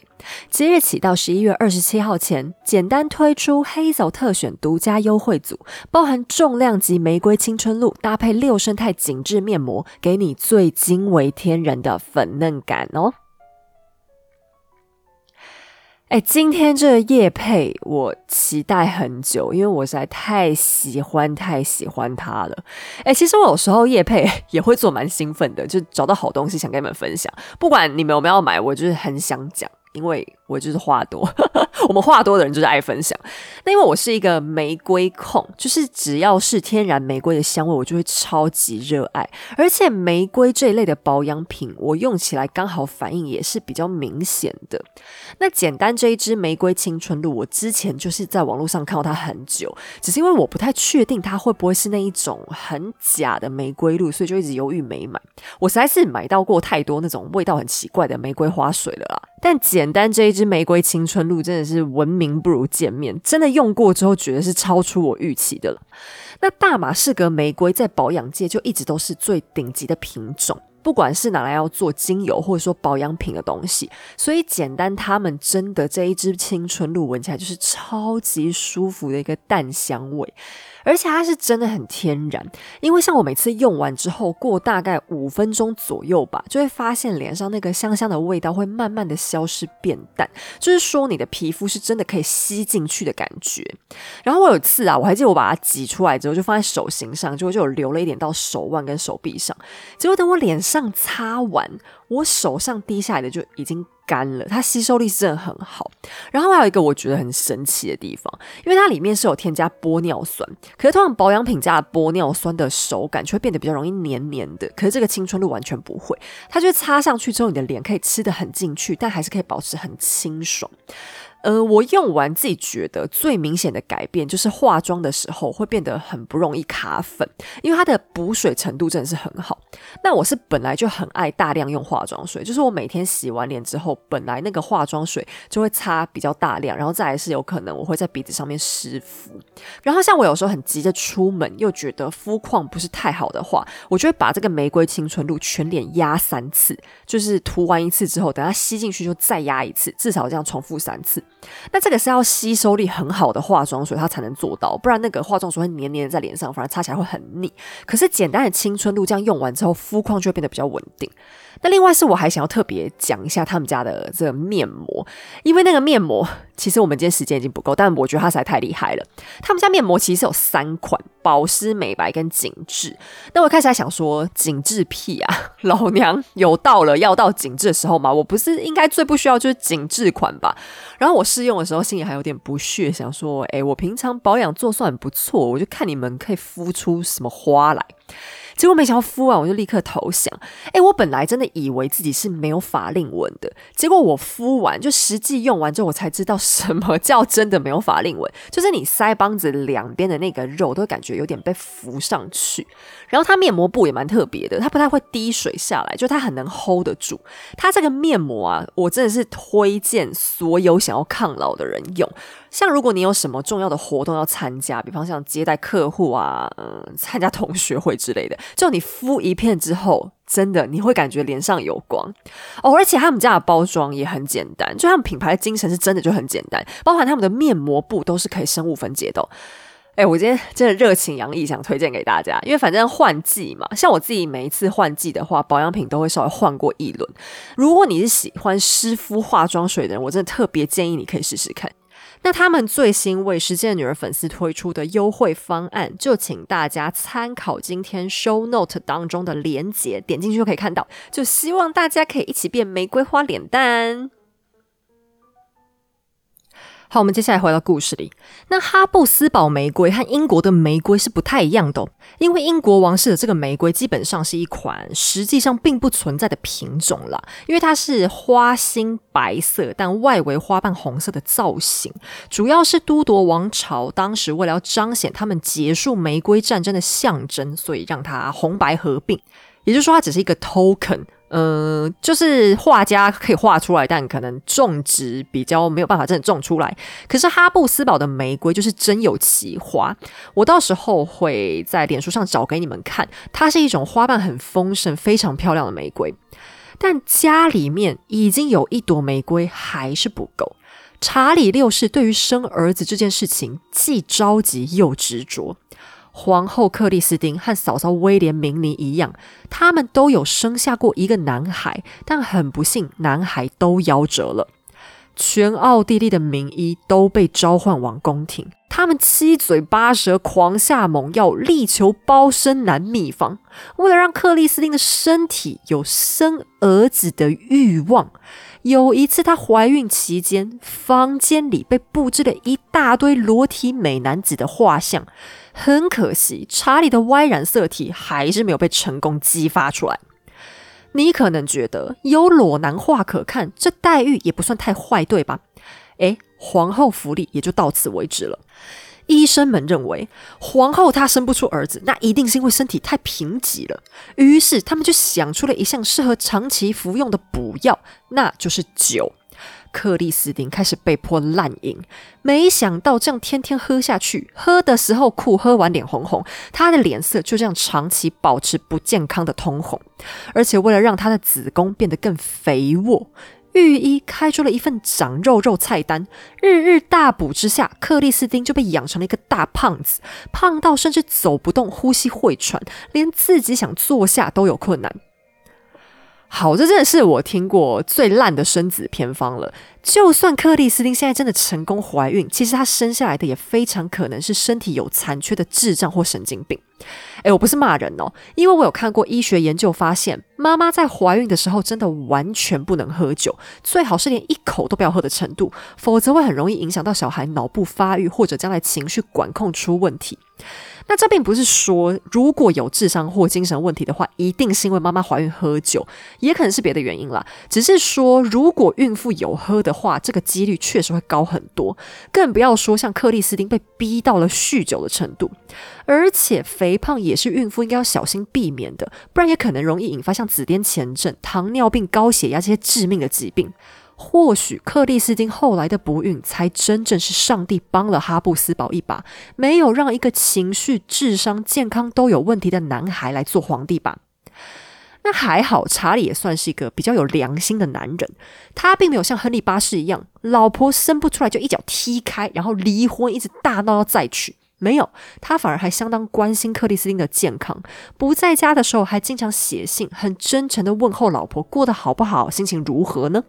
即日起到十一月二十七号前，简单推出黑枣特选独家优惠组，包含重量级玫瑰青春露搭配六生态紧致面膜，给你最惊为天人的粉嫩感哦。哎，今天这个夜配我期待很久，因为我实在太喜欢太喜欢它了。哎，其实我有时候夜配 也会做蛮兴奋的，就找到好东西想跟你们分享。不管你们有没有买，我就是很想讲。因为我就是话多，我们话多的人就是爱分享。那因为我是一个玫瑰控，就是只要是天然玫瑰的香味，我就会超级热爱。而且玫瑰这一类的保养品，我用起来刚好反应也是比较明显的。那简单这一支玫瑰青春露，我之前就是在网络上看到它很久，只是因为我不太确定它会不会是那一种很假的玫瑰露，所以就一直犹豫没买。我实在是买到过太多那种味道很奇怪的玫瑰花水了啦。但简单这一支玫瑰青春露真的是闻名不如见面，真的用过之后觉得是超出我预期的了。那大马士革玫瑰在保养界就一直都是最顶级的品种，不管是拿来要做精油或者说保养品的东西，所以简单他们真的这一支青春露闻起来就是超级舒服的一个淡香味。而且它是真的很天然，因为像我每次用完之后，过大概五分钟左右吧，就会发现脸上那个香香的味道会慢慢的消失变淡，就是说你的皮肤是真的可以吸进去的感觉。然后我有次啊，我还记得我把它挤出来之后，就放在手心上，结果就有留了一点到手腕跟手臂上，结果等我脸上擦完，我手上滴下来的就已经。干了，它吸收力是真的很好。然后还有一个我觉得很神奇的地方，因为它里面是有添加玻尿酸，可是通常保养品加了玻尿酸的手感就会变得比较容易黏黏的。可是这个青春露完全不会，它就擦上去之后，你的脸可以吃的很进去，但还是可以保持很清爽。呃，我用完自己觉得最明显的改变就是化妆的时候会变得很不容易卡粉，因为它的补水程度真的是很好。那我是本来就很爱大量用化妆水，就是我每天洗完脸之后，本来那个化妆水就会擦比较大量，然后再来是有可能我会在鼻子上面湿敷。然后像我有时候很急着出门，又觉得肤况不是太好的话，我就会把这个玫瑰青春露全脸压三次，就是涂完一次之后，等它吸进去就再压一次，至少这样重复三次。那这个是要吸收力很好的化妆水，它才能做到，不然那个化妆水会黏黏在脸上，反而擦起来会很腻。可是简单的青春露这样用完之后，肤况就会变得比较稳定。那另外是我还想要特别讲一下他们家的这个面膜，因为那个面膜其实我们今天时间已经不够，但我觉得它实在太厉害了。他们家面膜其实有三款：保湿、美白跟紧致。那我开始还想说紧致屁啊，老娘有到了要到紧致的时候吗？我不是应该最不需要就是紧致款吧？然后我试用的时候心里还有点不屑，想说：哎，我平常保养做算不错，我就看你们可以敷出什么花来。结果没想到敷完我就立刻投降。哎，我本来真的以为自己是没有法令纹的，结果我敷完就实际用完之后，我才知道什么叫真的没有法令纹，就是你腮帮子两边的那个肉都感觉有点被浮上去。然后它面膜布也蛮特别的，它不太会滴水下来，就它很能 hold 得住。它这个面膜啊，我真的是推荐所有想要抗老的人用。像如果你有什么重要的活动要参加，比方像接待客户啊，嗯，参加同学会之类的，就你敷一片之后，真的你会感觉脸上有光哦。而且他们家的包装也很简单，就他们品牌的精神是真的就很简单，包含他们的面膜布都是可以生物分解的。哎，我今天真的热情洋溢，想推荐给大家，因为反正换季嘛，像我自己每一次换季的话，保养品都会稍微换过一轮。如果你是喜欢湿敷化妆水的人，我真的特别建议你可以试试看。那他们最新为实践女儿粉丝推出的优惠方案，就请大家参考今天 show note 当中的连接，点进去就可以看到。就希望大家可以一起变玫瑰花脸蛋。好，我们接下来回到故事里。那哈布斯堡玫瑰和英国的玫瑰是不太一样的，因为英国王室的这个玫瑰基本上是一款实际上并不存在的品种啦，因为它是花心白色，但外围花瓣红色的造型，主要是都铎王朝当时为了要彰显他们结束玫瑰战争的象征，所以让它红白合并，也就是说它只是一个 token。嗯，就是画家可以画出来，但可能种植比较没有办法真的种出来。可是哈布斯堡的玫瑰就是真有奇花，我到时候会在脸书上找给你们看。它是一种花瓣很丰盛、非常漂亮的玫瑰。但家里面已经有一朵玫瑰还是不够。查理六世对于生儿子这件事情既着急又执着。皇后克里斯汀和嫂嫂威廉明尼一样，他们都有生下过一个男孩，但很不幸，男孩都夭折了。全奥地利的名医都被召唤往宫廷，他们七嘴八舌，狂下猛药，力求包生男秘方。为了让克里斯汀的身体有生儿子的欲望，有一次她怀孕期间，房间里被布置了一大堆裸体美男子的画像。很可惜，查理的 Y 染色体还是没有被成功激发出来。你可能觉得有裸男画可看，这待遇也不算太坏，对吧？诶，皇后福利也就到此为止了。医生们认为，皇后她生不出儿子，那一定是因为身体太贫瘠了。于是他们就想出了一项适合长期服用的补药，那就是酒。克里斯汀开始被迫滥饮，没想到这样天天喝下去，喝的时候苦，喝完脸红红，她的脸色就这样长期保持不健康的通红。而且为了让她的子宫变得更肥沃，御医开出了一份长肉肉菜单，日日大补之下，克里斯汀就被养成了一个大胖子，胖到甚至走不动，呼吸会喘，连自己想坐下都有困难。好，这真的是我听过最烂的生子偏方了。就算克里斯汀现在真的成功怀孕，其实她生下来的也非常可能是身体有残缺的智障或神经病。诶，我不是骂人哦，因为我有看过医学研究，发现妈妈在怀孕的时候真的完全不能喝酒，最好是连一口都不要喝的程度，否则会很容易影响到小孩脑部发育或者将来情绪管控出问题。那这并不是说，如果有智商或精神问题的话，一定是因为妈妈怀孕喝酒，也可能是别的原因啦。只是说，如果孕妇有喝的话，这个几率确实会高很多。更不要说像克里斯汀被逼到了酗酒的程度，而且肥胖也是孕妇应该要小心避免的，不然也可能容易引发像子癫前症、糖尿病、高血压这些致命的疾病。或许克里斯汀后来的不孕，才真正是上帝帮了哈布斯堡一把，没有让一个情绪、智商、健康都有问题的男孩来做皇帝吧。那还好，查理也算是一个比较有良心的男人，他并没有像亨利八世一样，老婆生不出来就一脚踢开，然后离婚，一直大闹要再娶。没有，他反而还相当关心克里斯汀的健康，不在家的时候还经常写信，很真诚的问候老婆过得好不好，心情如何呢？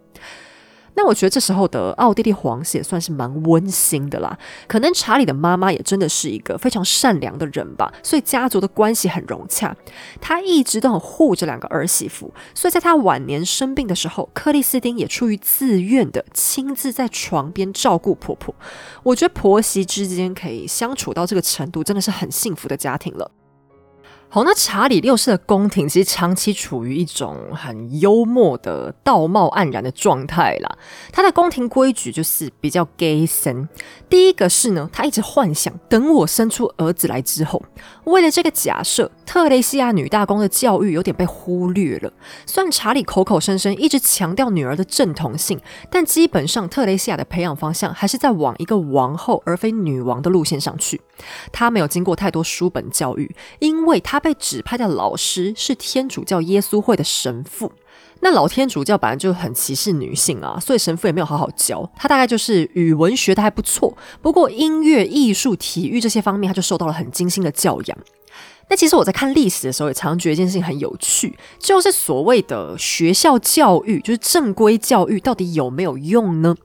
那我觉得这时候的奥地利皇室也算是蛮温馨的啦。可能查理的妈妈也真的是一个非常善良的人吧，所以家族的关系很融洽。他一直都很护着两个儿媳妇，所以在他晚年生病的时候，克里斯汀也出于自愿的亲自在床边照顾婆婆。我觉得婆媳之间可以相处到这个程度，真的是很幸福的家庭了。好，那查理六世的宫廷其实长期处于一种很幽默的道貌岸然的状态啦。他的宫廷规矩就是比较 gay 森。第一个是呢，他一直幻想等我生出儿子来之后，为了这个假设，特雷西亚女大公的教育有点被忽略了。虽然查理口口声声一直强调女儿的正统性，但基本上特雷西亚的培养方向还是在往一个王后而非女王的路线上去。他没有经过太多书本教育，因为他被指派的老师是天主教耶稣会的神父。那老天主教本来就很歧视女性啊，所以神父也没有好好教他，大概就是语文学的还不错，不过音乐、艺术、体育这些方面他就受到了很精心的教养。那其实我在看历史的时候，也常常觉得一件事情很有趣，就是所谓的学校教育，就是正规教育到底有没有用呢？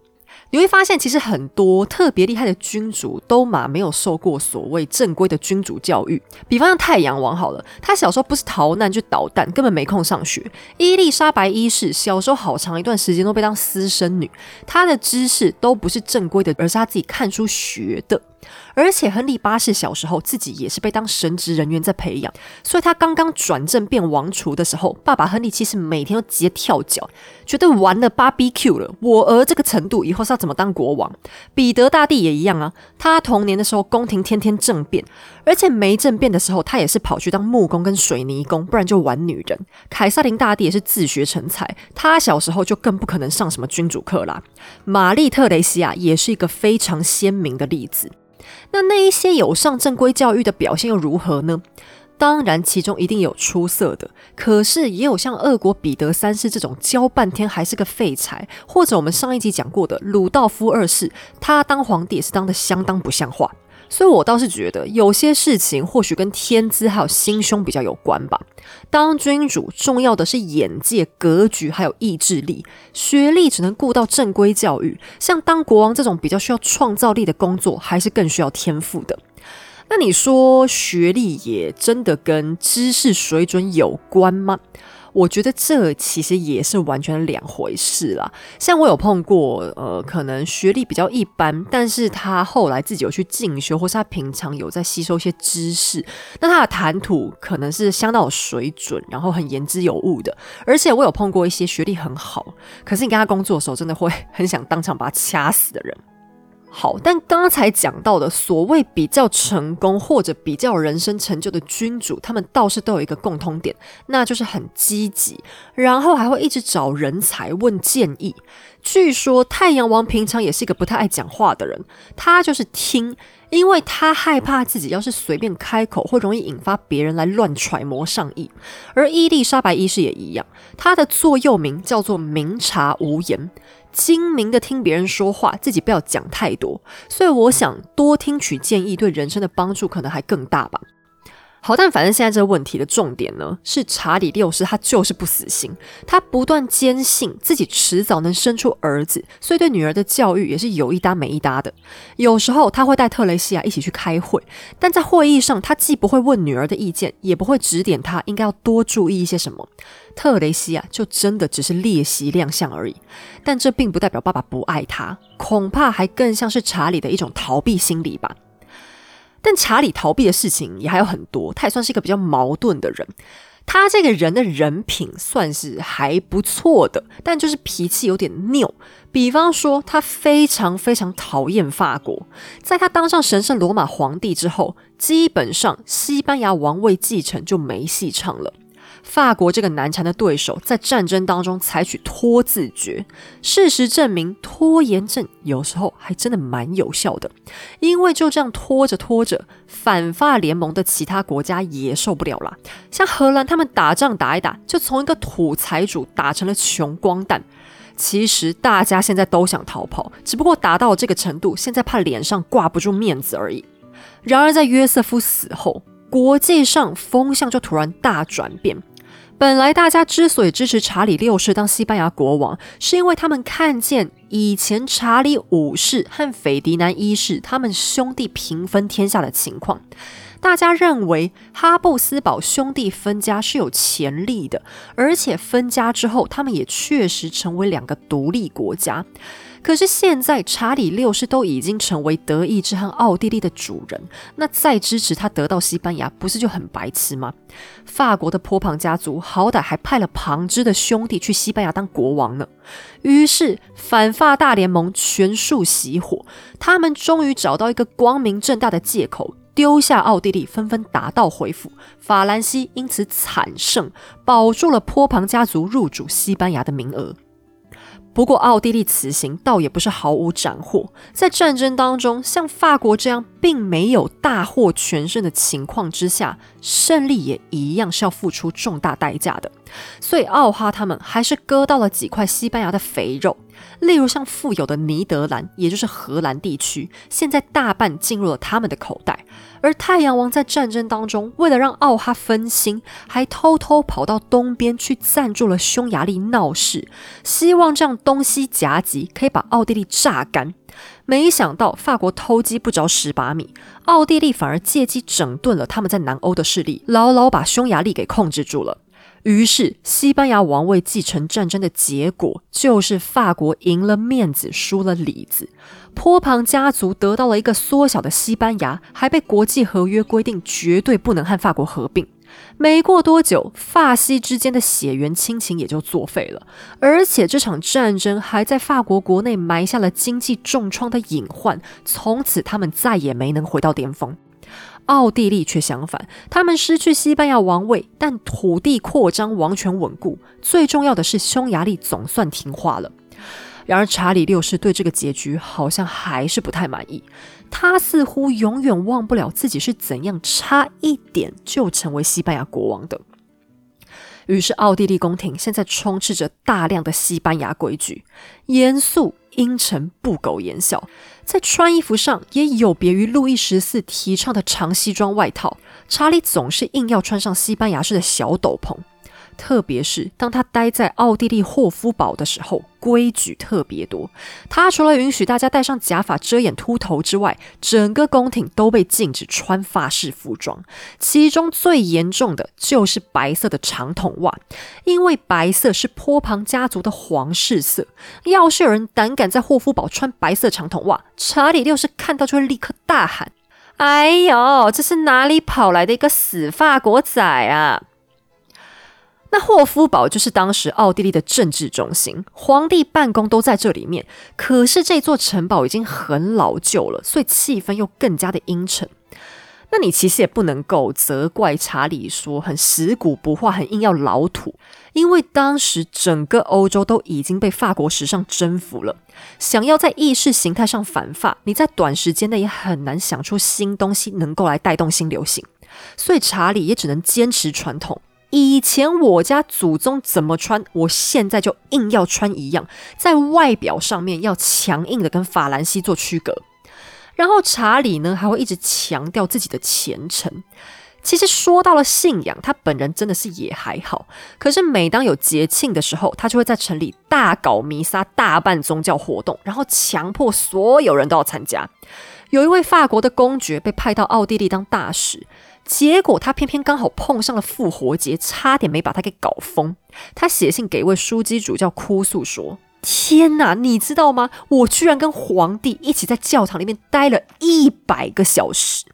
你会发现，其实很多特别厉害的君主都嘛没有受过所谓正规的君主教育。比方像太阳王好了，他小时候不是逃难就捣蛋，根本没空上学。伊丽莎白一世小时候好长一段时间都被当私生女，她的知识都不是正规的，而是她自己看书学的。而且亨利八世小时候自己也是被当神职人员在培养，所以他刚刚转正变王储的时候，爸爸亨利七世每天都直接跳脚，觉得完了芭比 Q 了，我儿这个程度以后是要怎么当国王？彼得大帝也一样啊，他童年的时候宫廷天天政变，而且没政变的时候，他也是跑去当木工跟水泥工，不然就玩女人。凯撒琳大帝也是自学成才，他小时候就更不可能上什么君主课啦。玛丽特雷西亚也是一个非常鲜明的例子。那那一些有上正规教育的表现又如何呢？当然，其中一定有出色的，可是也有像俄国彼得三世这种教半天还是个废材，或者我们上一集讲过的鲁道夫二世，他当皇帝也是当的相当不像话。所以我倒是觉得有些事情或许跟天资还有心胸比较有关吧。当君主重要的是眼界、格局还有意志力，学历只能顾到正规教育。像当国王这种比较需要创造力的工作，还是更需要天赋的。那你说学历也真的跟知识水准有关吗？我觉得这其实也是完全两回事啦。像我有碰过，呃，可能学历比较一般，但是他后来自己有去进修，或是他平常有在吸收一些知识，那他的谈吐可能是相当有水准，然后很言之有物的。而且我有碰过一些学历很好，可是你跟他工作的时候，真的会很想当场把他掐死的人。好，但刚才讲到的所谓比较成功或者比较人生成就的君主，他们倒是都有一个共通点，那就是很积极，然后还会一直找人才问建议。据说太阳王平常也是一个不太爱讲话的人，他就是听，因为他害怕自己要是随便开口，会容易引发别人来乱揣摩上意。而伊丽莎白一世也一样，他的座右铭叫做“明察无言”。精明的听别人说话，自己不要讲太多。所以我想多听取建议，对人生的帮助可能还更大吧。好，但反正现在这个问题的重点呢，是查理六世他就是不死心，他不断坚信自己迟早能生出儿子，所以对女儿的教育也是有一搭没一搭的。有时候他会带特蕾西亚一起去开会，但在会议上，他既不会问女儿的意见，也不会指点她应该要多注意一些什么。特蕾西亚就真的只是列席亮相而已，但这并不代表爸爸不爱他，恐怕还更像是查理的一种逃避心理吧。但查理逃避的事情也还有很多，他也算是一个比较矛盾的人。他这个人的人品算是还不错的，但就是脾气有点拗。比方说，他非常非常讨厌法国。在他当上神圣罗马皇帝之后，基本上西班牙王位继承就没戏唱了。法国这个难缠的对手，在战争当中采取拖字诀。事实证明，拖延症有时候还真的蛮有效的。因为就这样拖着拖着，反法联盟的其他国家也受不了了。像荷兰，他们打仗打一打，就从一个土财主打成了穷光蛋。其实大家现在都想逃跑，只不过打到这个程度，现在怕脸上挂不住面子而已。然而，在约瑟夫死后，国际上风向就突然大转变。本来大家之所以支持查理六世当西班牙国王，是因为他们看见以前查理五世和斐迪南一世他们兄弟平分天下的情况。大家认为哈布斯堡兄弟分家是有潜力的，而且分家之后，他们也确实成为两个独立国家。可是现在查理六世都已经成为德意志和奥地利的主人，那再支持他得到西班牙，不是就很白痴吗？法国的波旁家族好歹还派了旁支的兄弟去西班牙当国王呢。于是反法大联盟全数熄火，他们终于找到一个光明正大的借口，丢下奥地利，纷纷打道回府。法兰西因此惨胜，保住了波旁家族入主西班牙的名额。不过，奥地利此行倒也不是毫无斩获。在战争当中，像法国这样并没有大获全胜的情况之下，胜利也一样是要付出重大代价的。所以，奥哈他们还是割到了几块西班牙的肥肉。例如，像富有的尼德兰，也就是荷兰地区，现在大半进入了他们的口袋。而太阳王在战争当中，为了让奥哈分心，还偷偷跑到东边去赞助了匈牙利闹事，希望这样东西夹击，可以把奥地利榨干。没想到法国偷鸡不着蚀把米，奥地利反而借机整顿了他们在南欧的势力，牢牢把匈牙利给控制住了。于是，西班牙王位继承战争的结果就是法国赢了面子，输了里子。波旁家族得到了一个缩小的西班牙，还被国际合约规定绝对不能和法国合并。没过多久，法西之间的血缘亲情也就作废了。而且，这场战争还在法国国内埋下了经济重创的隐患，从此他们再也没能回到巅峰。奥地利却相反，他们失去西班牙王位，但土地扩张王权稳固。最重要的是，匈牙利总算听话了。然而，查理六世对这个结局好像还是不太满意。他似乎永远忘不了自己是怎样差一点就成为西班牙国王的。于是，奥地利宫廷现在充斥着大量的西班牙规矩，严肃。阴沉不苟言笑，在穿衣服上也有别于路易十四提倡的长西装外套。查理总是硬要穿上西班牙式的小斗篷，特别是当他待在奥地利霍夫堡的时候。规矩特别多，他除了允许大家戴上假发遮掩秃头之外，整个宫廷都被禁止穿法式服装。其中最严重的就是白色的长筒袜，因为白色是坡旁家族的皇室色。要是有人胆敢在霍夫堡穿白色长筒袜，查理六世看到就会立刻大喊：“哎呦，这是哪里跑来的一个死法国仔啊！”那霍夫堡就是当时奥地利的政治中心，皇帝办公都在这里面。可是这座城堡已经很老旧了，所以气氛又更加的阴沉。那你其实也不能够责怪查理说很食古不化，很硬要老土，因为当时整个欧洲都已经被法国时尚征服了，想要在意识形态上反法，你在短时间内也很难想出新东西能够来带动新流行，所以查理也只能坚持传统。以前我家祖宗怎么穿，我现在就硬要穿一样，在外表上面要强硬的跟法兰西做区隔。然后查理呢，还会一直强调自己的虔诚。其实说到了信仰，他本人真的是也还好。可是每当有节庆的时候，他就会在城里大搞弥撒、大办宗教活动，然后强迫所有人都要参加。有一位法国的公爵被派到奥地利当大使。结果他偏偏刚好碰上了复活节，差点没把他给搞疯。他写信给一位枢机主教哭诉说：“天哪，你知道吗？我居然跟皇帝一起在教堂里面待了一百个小时。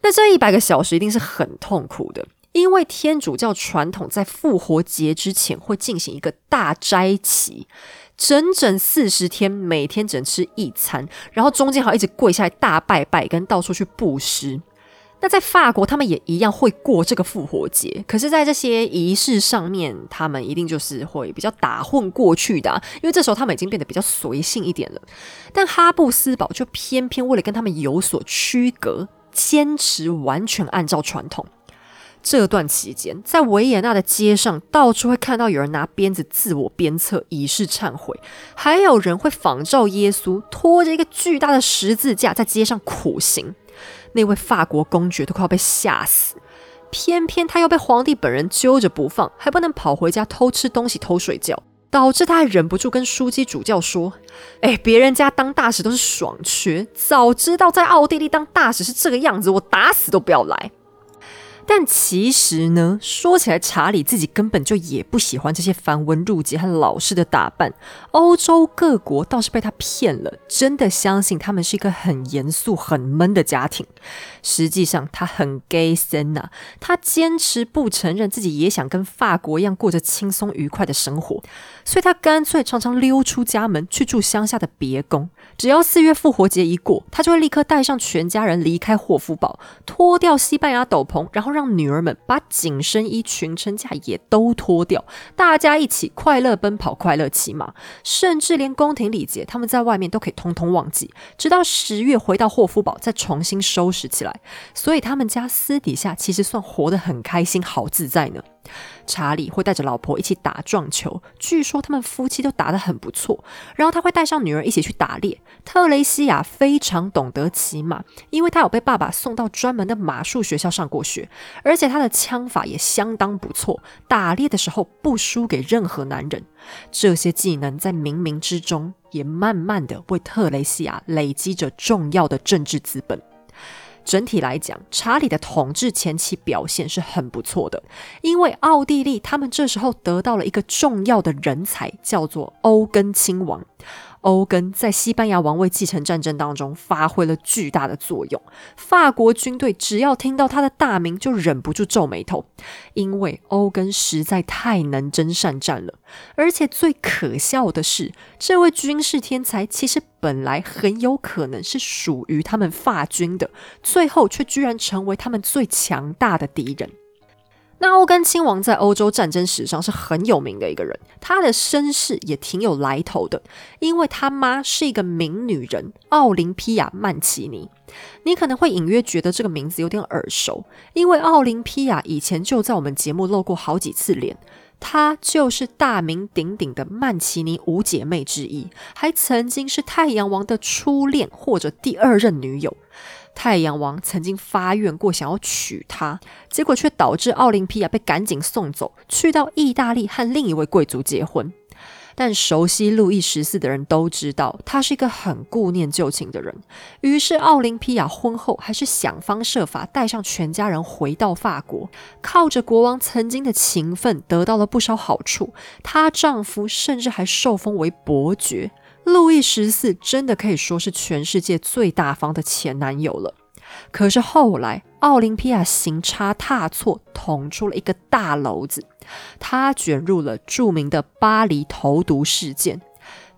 那这一百个小时一定是很痛苦的，因为天主教传统在复活节之前会进行一个大斋期，整整四十天，每天只能吃一餐，然后中间还要一直跪下来大拜拜，跟到处去布施。”那在法国，他们也一样会过这个复活节，可是，在这些仪式上面，他们一定就是会比较打混过去的，因为这时候他们已经变得比较随性一点了。但哈布斯堡就偏偏为了跟他们有所区隔，坚持完全按照传统。这段期间，在维也纳的街上，到处会看到有人拿鞭子自我鞭策，以示忏悔；还有人会仿照耶稣，拖着一个巨大的十字架在街上苦行。那位法国公爵都快要被吓死，偏偏他又被皇帝本人揪着不放，还不能跑回家偷吃东西、偷睡觉，导致他还忍不住跟枢机主教说：“哎，别人家当大使都是爽缺，早知道在奥地利当大使是这个样子，我打死都不要来。”但其实呢，说起来，查理自己根本就也不喜欢这些繁文缛节和老式的打扮。欧洲各国倒是被他骗了，真的相信他们是一个很严肃、很闷的家庭。实际上，他很 gay 森呐，他坚持不承认自己也想跟法国一样过着轻松愉快的生活，所以他干脆常常溜出家门去住乡下的别宫。只要四月复活节一过，他就会立刻带上全家人离开霍夫堡，脱掉西班牙斗篷，然后让。女儿们把紧身衣、裙撑架也都脱掉，大家一起快乐奔跑、快乐骑马，甚至连宫廷礼节，他们在外面都可以通通忘记，直到十月回到霍夫堡再重新收拾起来。所以他们家私底下其实算活得很开心、好自在呢。查理会带着老婆一起打撞球，据说他们夫妻都打得很不错。然后他会带上女儿一起去打猎。特雷西亚非常懂得骑马，因为他有被爸爸送到专门的马术学校上过学，而且他的枪法也相当不错，打猎的时候不输给任何男人。这些技能在冥冥之中也慢慢的为特雷西亚累积着重要的政治资本。整体来讲，查理的统治前期表现是很不错的，因为奥地利他们这时候得到了一个重要的人才，叫做欧根亲王。欧根在西班牙王位继承战争当中发挥了巨大的作用，法国军队只要听到他的大名就忍不住皱眉头，因为欧根实在太能征善战了。而且最可笑的是，这位军事天才其实本来很有可能是属于他们法军的，最后却居然成为他们最强大的敌人。那欧根亲王在欧洲战争史上是很有名的一个人，他的身世也挺有来头的，因为他妈是一个名女人奥林匹亚曼奇尼。你可能会隐约觉得这个名字有点耳熟，因为奥林匹亚以前就在我们节目露过好几次脸，她就是大名鼎鼎的曼奇尼五姐妹之一，还曾经是太阳王的初恋或者第二任女友。太阳王曾经发愿过想要娶她，结果却导致奥林匹亚被赶紧送走，去到意大利和另一位贵族结婚。但熟悉路易十四的人都知道，他是一个很顾念旧情的人。于是奥林匹亚婚后还是想方设法带上全家人回到法国，靠着国王曾经的情分得到了不少好处。她丈夫甚至还受封为伯爵。路易十四真的可以说是全世界最大方的前男友了。可是后来，奥林匹亚行差踏错，捅出了一个大篓子，他卷入了著名的巴黎投毒事件。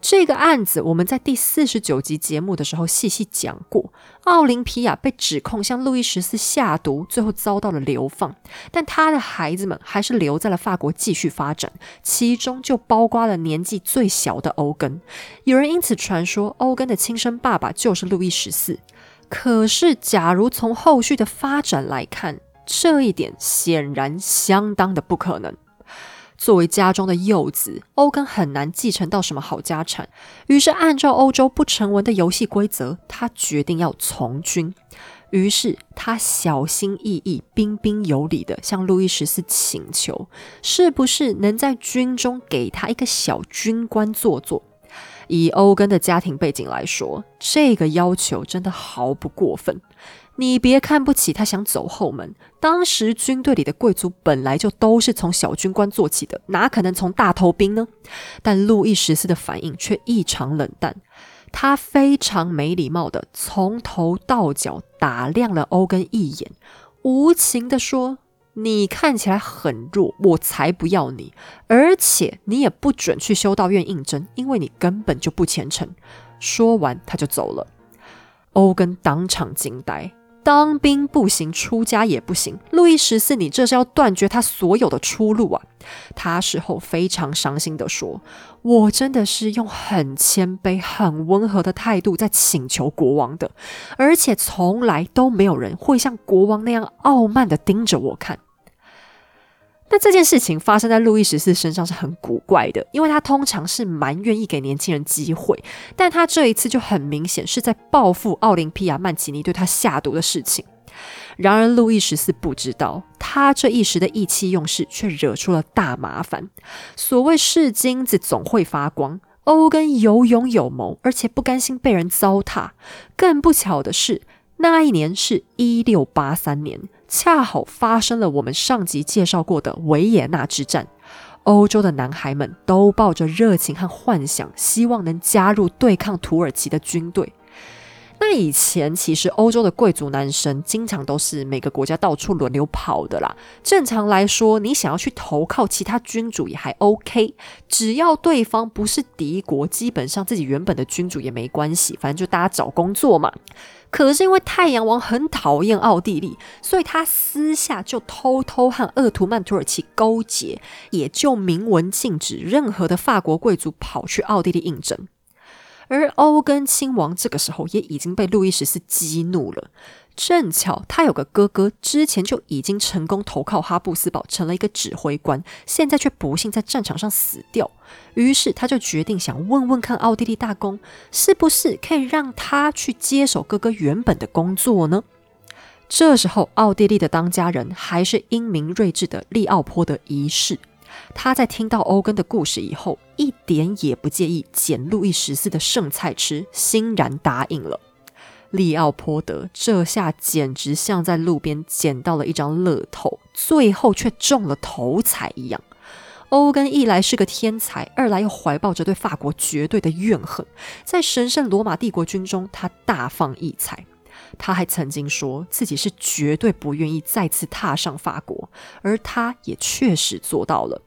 这个案子我们在第四十九集节目的时候细细讲过。奥林匹亚被指控向路易十四下毒，最后遭到了流放。但他的孩子们还是留在了法国继续发展，其中就包括了年纪最小的欧根。有人因此传说，欧根的亲生爸爸就是路易十四。可是，假如从后续的发展来看，这一点显然相当的不可能。作为家中的幼子，欧根很难继承到什么好家产。于是，按照欧洲不成文的游戏规则，他决定要从军。于是，他小心翼翼、彬彬有礼地向路易十四请求，是不是能在军中给他一个小军官做做。以欧根的家庭背景来说，这个要求真的毫不过分。你别看不起他想走后门，当时军队里的贵族本来就都是从小军官做起的，哪可能从大头兵呢？但路易十四的反应却异常冷淡，他非常没礼貌的从头到脚打量了欧根一眼，无情的说。你看起来很弱，我才不要你！而且你也不准去修道院应征，因为你根本就不虔诚。说完，他就走了。欧根当场惊呆。当兵不行，出家也不行。路易十四，你这是要断绝他所有的出路啊！他事后非常伤心的说：“我真的是用很谦卑、很温和的态度在请求国王的，而且从来都没有人会像国王那样傲慢的盯着我看。”那这件事情发生在路易十四身上是很古怪的，因为他通常是蛮愿意给年轻人机会，但他这一次就很明显是在报复奥林匹亚曼奇尼对他下毒的事情。然而，路易十四不知道，他这一时的意气用事却惹出了大麻烦。所谓是金子总会发光，欧根有勇有谋，而且不甘心被人糟蹋。更不巧的是，那一年是一六八三年。恰好发生了我们上集介绍过的维也纳之战，欧洲的男孩们都抱着热情和幻想，希望能加入对抗土耳其的军队。那以前其实欧洲的贵族男生经常都是每个国家到处轮流跑的啦。正常来说，你想要去投靠其他君主也还 OK，只要对方不是敌国，基本上自己原本的君主也没关系，反正就大家找工作嘛。可是因为太阳王很讨厌奥地利，所以他私下就偷偷和鄂图曼土耳其勾结，也就明文禁止任何的法国贵族跑去奥地利应征。而欧根亲王这个时候也已经被路易十四激怒了。正巧他有个哥哥，之前就已经成功投靠哈布斯堡，成了一个指挥官，现在却不幸在战场上死掉。于是他就决定想问问看奥地利大公，是不是可以让他去接手哥哥原本的工作呢？这时候，奥地利的当家人还是英明睿智的利奥波德一世。他在听到欧根的故事以后，一点也不介意捡路易十四的剩菜吃，欣然答应了。利奥波德这下简直像在路边捡到了一张乐透，最后却中了头彩一样。欧根一来是个天才，二来又怀抱着对法国绝对的怨恨，在神圣罗马帝国军中，他大放异彩。他还曾经说自己是绝对不愿意再次踏上法国，而他也确实做到了。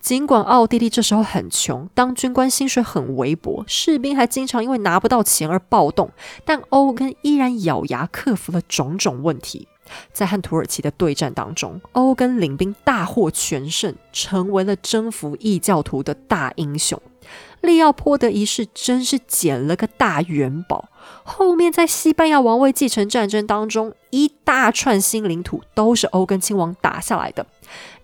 尽管奥地利这时候很穷，当军官薪水很微薄，士兵还经常因为拿不到钱而暴动，但欧根依然咬牙克服了种种问题。在和土耳其的对战当中，欧根领兵大获全胜，成为了征服异教徒的大英雄。利奥波德一世真是捡了个大元宝。后面在西班牙王位继承战争当中，一大串新领土都是欧根亲王打下来的。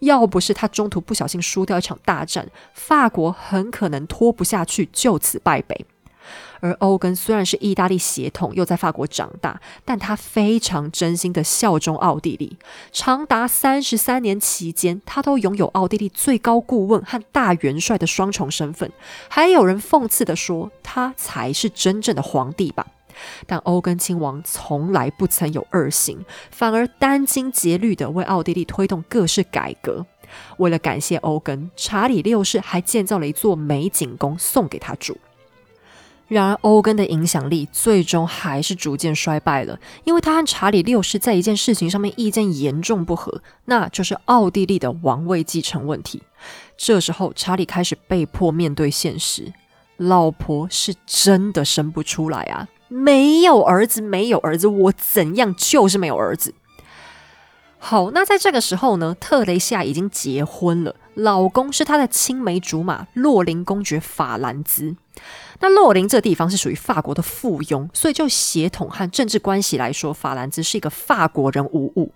要不是他中途不小心输掉一场大战，法国很可能拖不下去，就此败北。而欧根虽然是意大利血统，又在法国长大，但他非常真心的效忠奥地利。长达三十三年期间，他都拥有奥地利最高顾问和大元帅的双重身份。还有人讽刺的说，他才是真正的皇帝吧。但欧根亲王从来不曾有二心，反而殚精竭虑的为奥地利推动各式改革。为了感谢欧根，查理六世还建造了一座美景宫送给他住。然而，欧根的影响力最终还是逐渐衰败了，因为他和查理六世在一件事情上面意见严重不合，那就是奥地利的王位继承问题。这时候，查理开始被迫面对现实，老婆是真的生不出来啊。没有儿子，没有儿子，我怎样就是没有儿子。好，那在这个时候呢，特蕾西亚已经结婚了，老公是她的青梅竹马洛林公爵法兰兹。那洛林这地方是属于法国的附庸，所以就血统和政治关系来说，法兰兹是一个法国人无误。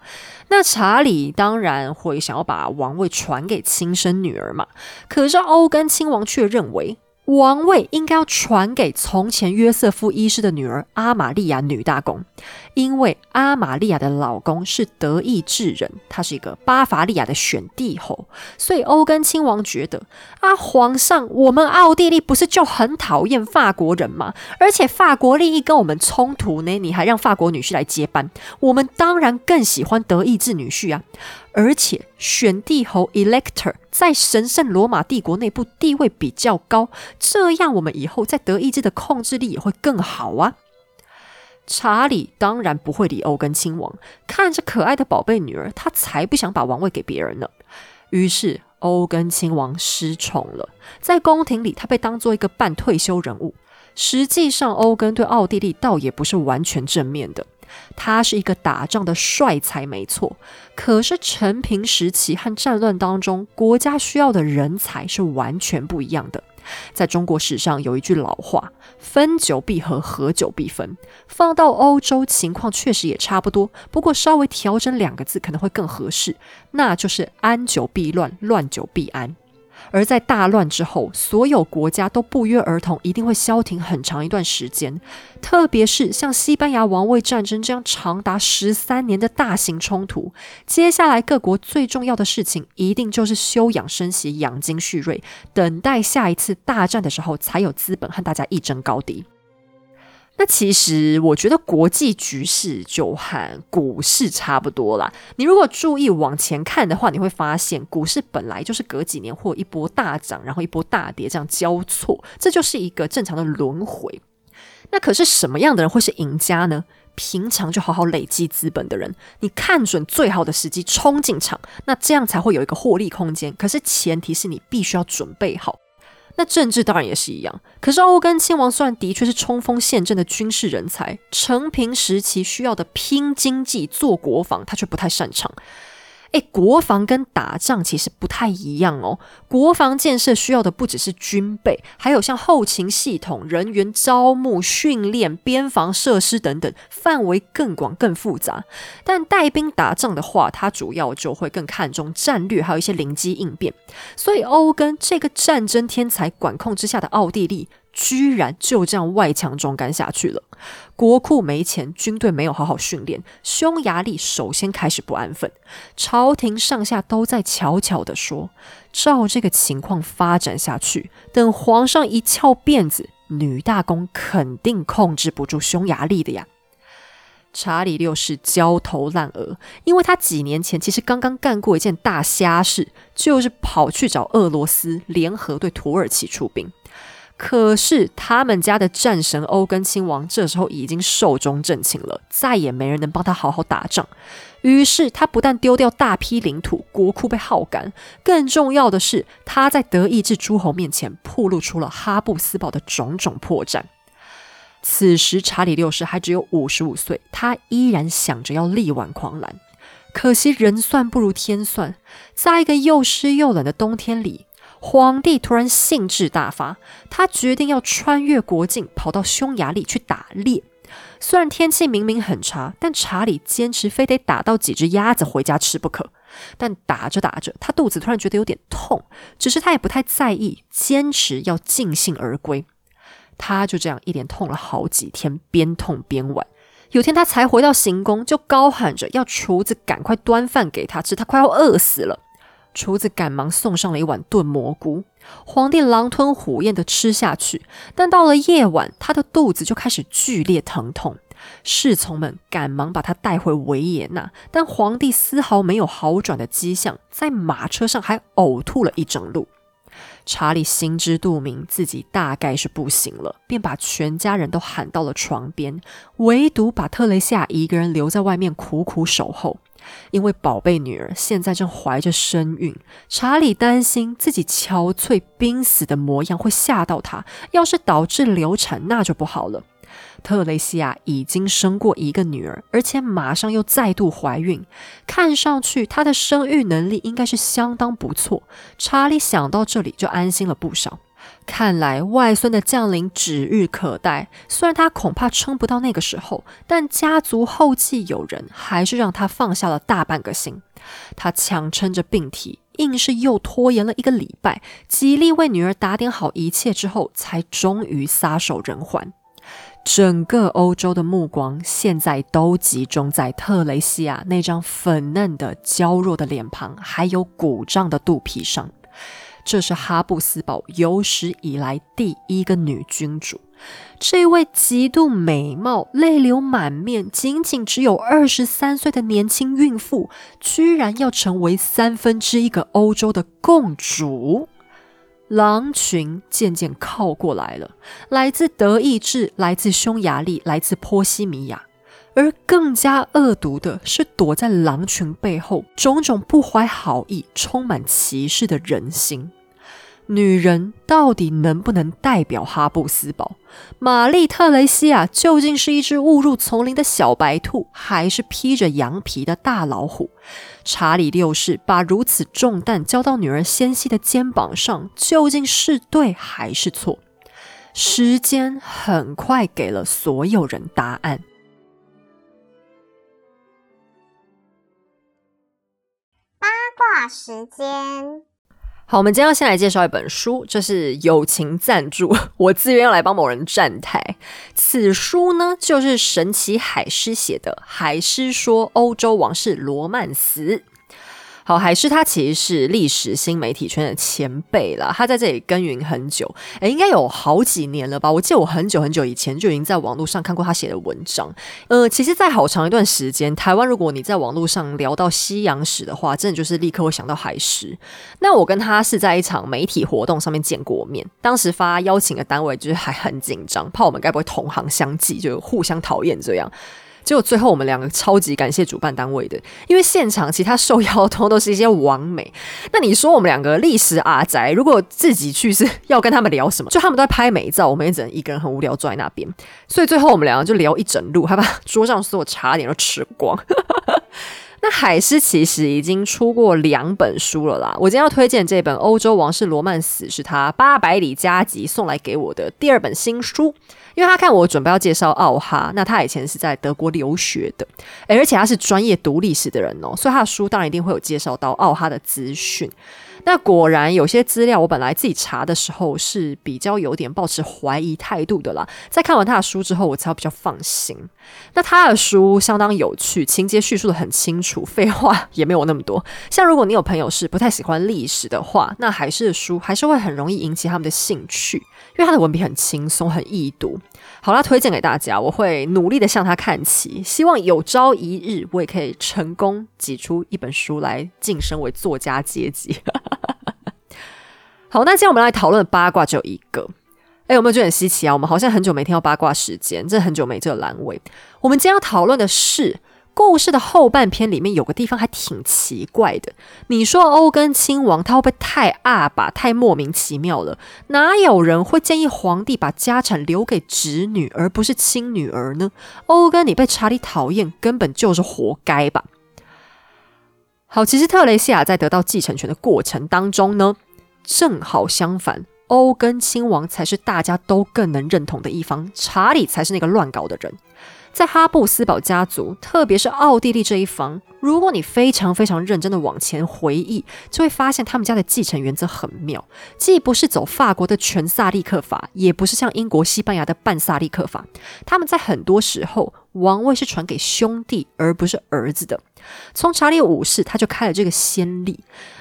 那查理当然会想要把王位传给亲生女儿嘛，可是欧根亲王却认为。王位应该要传给从前约瑟夫一世的女儿阿玛利亚女大公，因为阿玛利亚的老公是德意志人，他是一个巴伐利亚的选帝侯，所以欧根亲王觉得啊，皇上，我们奥地利不是就很讨厌法国人吗？而且法国利益跟我们冲突呢，你还让法国女婿来接班，我们当然更喜欢德意志女婿啊。而且选帝侯 Elector 在神圣罗马帝国内部地位比较高，这样我们以后在德意志的控制力也会更好啊。查理当然不会理欧根亲王，看着可爱的宝贝女儿，他才不想把王位给别人呢。于是欧根亲王失宠了，在宫廷里他被当做一个半退休人物。实际上，欧根对奥地利倒也不是完全正面的。他是一个打仗的帅才，没错。可是陈平时期和战乱当中，国家需要的人才是完全不一样的。在中国史上有一句老话：“分久必合，合久必分。”放到欧洲，情况确实也差不多，不过稍微调整两个字可能会更合适，那就是“安久必乱，乱久必安”。而在大乱之后，所有国家都不约而同一定会消停很长一段时间，特别是像西班牙王位战争这样长达十三年的大型冲突，接下来各国最重要的事情一定就是休养生息、养精蓄锐，等待下一次大战的时候才有资本和大家一争高低。那其实我觉得国际局势就和股市差不多啦。你如果注意往前看的话，你会发现股市本来就是隔几年或一波大涨，然后一波大跌这样交错，这就是一个正常的轮回。那可是什么样的人会是赢家呢？平常就好好累积资本的人，你看准最好的时机冲进场，那这样才会有一个获利空间。可是前提是你必须要准备好。那政治当然也是一样。可是欧根亲王虽然的确是冲锋陷阵的军事人才，成平时期需要的拼经济、做国防，他却不太擅长。哎，国防跟打仗其实不太一样哦。国防建设需要的不只是军备，还有像后勤系统、人员招募、训练、边防设施等等，范围更广、更复杂。但带兵打仗的话，它主要就会更看重战略，还有一些灵机应变。所以，欧根这个战争天才管控之下的奥地利。居然就这样外强中干下去了，国库没钱，军队没有好好训练，匈牙利首先开始不安分，朝廷上下都在悄悄地说：照这个情况发展下去，等皇上一翘辫子，女大公肯定控制不住匈牙利的呀。查理六世焦头烂额，因为他几年前其实刚刚干过一件大瞎事，就是跑去找俄罗斯联合对土耳其出兵。可是他们家的战神欧根亲王这时候已经寿终正寝了，再也没人能帮他好好打仗。于是他不但丢掉大批领土，国库被耗干，更重要的是他在德意志诸侯面前暴露出了哈布斯堡的种种破绽。此时查理六世还只有五十五岁，他依然想着要力挽狂澜。可惜人算不如天算，在一个又湿又冷的冬天里。皇帝突然兴致大发，他决定要穿越国境，跑到匈牙利去打猎。虽然天气明明很差，但查理坚持非得打到几只鸭子回家吃不可。但打着打着，他肚子突然觉得有点痛，只是他也不太在意，坚持要尽兴而归。他就这样一连痛了好几天，边痛边玩。有天他才回到行宫，就高喊着要厨子赶快端饭给他吃，他快要饿死了。厨子赶忙送上了一碗炖蘑菇，皇帝狼吞虎咽的吃下去。但到了夜晚，他的肚子就开始剧烈疼痛，侍从们赶忙把他带回维也纳，但皇帝丝毫没有好转的迹象，在马车上还呕吐了一整路。查理心知肚明，自己大概是不行了，便把全家人都喊到了床边，唯独把特蕾西亚一个人留在外面苦苦守候。因为宝贝女儿现在正怀着身孕，查理担心自己憔悴濒死的模样会吓到她，要是导致流产，那就不好了。特蕾西亚已经生过一个女儿，而且马上又再度怀孕，看上去她的生育能力应该是相当不错。查理想到这里就安心了不少。看来外孙的降临指日可待。虽然他恐怕撑不到那个时候，但家族后继有人，还是让他放下了大半个心。他强撑着病体，硬是又拖延了一个礼拜，极力为女儿打点好一切之后，才终于撒手人寰。整个欧洲的目光现在都集中在特蕾西亚那张粉嫩的、娇弱的脸庞，还有鼓胀的肚皮上。这是哈布斯堡有史以来第一个女君主，这位极度美貌、泪流满面、仅仅只有二十三岁的年轻孕妇，居然要成为三分之一个欧洲的共主。狼群渐渐靠过来了，来自德意志、来自匈牙利、来自波西米亚，而更加恶毒的是，躲在狼群背后种种不怀好意、充满歧视的人心。女人到底能不能代表哈布斯堡？玛丽特雷西亚究竟是一只误入丛林的小白兔，还是披着羊皮的大老虎？查理六世把如此重担交到女儿纤细的肩膀上，究竟是对还是错？时间很快给了所有人答案。八卦时间。好，我们今天要先来介绍一本书，这是友情赞助，我自愿要来帮某人站台。此书呢，就是神奇海狮写的《海狮说欧洲王室罗曼史》。好，还是他其实是历史新媒体圈的前辈啦，他在这里耕耘很久，诶，应该有好几年了吧？我记得我很久很久以前就已经在网络上看过他写的文章。呃，其实，在好长一段时间，台湾如果你在网络上聊到西洋史的话，真的就是立刻会想到海狮。那我跟他是在一场媒体活动上面见过面，当时发邀请的单位就是还很紧张，怕我们该不会同行相忌，就互相讨厌这样。结果最后我们两个超级感谢主办单位的，因为现场其他受邀通都是一些王美。那你说我们两个历史阿宅，如果自己去是要跟他们聊什么？就他们都在拍美照，我们也只能一个人很无聊坐在那边。所以最后我们两个就聊一整路，还把桌上所有茶点都吃光。那海狮其实已经出过两本书了啦。我今天要推荐这本《欧洲王室罗曼史》，是他八百里加急送来给我的第二本新书。因为他看我准备要介绍奥哈，那他以前是在德国留学的，而且他是专业读历史的人哦，所以他的书当然一定会有介绍到奥哈的资讯。那果然有些资料，我本来自己查的时候是比较有点抱持怀疑态度的啦。在看完他的书之后，我才比较放心。那他的书相当有趣，情节叙述的很清楚，废话也没有那么多。像如果你有朋友是不太喜欢历史的话，那还是书还是会很容易引起他们的兴趣，因为他的文笔很轻松，很易读。好啦，推荐给大家，我会努力的向他看齐，希望有朝一日我也可以成功挤出一本书来晋升为作家阶级。好，那今天我们来讨论八卦只有一个，哎，有没有觉得很稀奇啊？我们好像很久没听到八卦时间，这很久没这个阑尾。我们今天要讨论的是故事的后半篇，里面有个地方还挺奇怪的。你说欧根亲王他会不会太阿吧，太莫名其妙了？哪有人会建议皇帝把家产留给侄女而不是亲女儿呢？欧根，你被查理讨厌，根本就是活该吧？好，其实特雷西亚在得到继承权的过程当中呢。正好相反，欧根亲王才是大家都更能认同的一方，查理才是那个乱搞的人。在哈布斯堡家族，特别是奥地利这一方，如果你非常非常认真的往前回忆，就会发现他们家的继承原则很妙，既不是走法国的全萨利克法，也不是像英国、西班牙的半萨利克法。他们在很多时候，王位是传给兄弟而不是儿子的。从查理五世他就开了这个先例。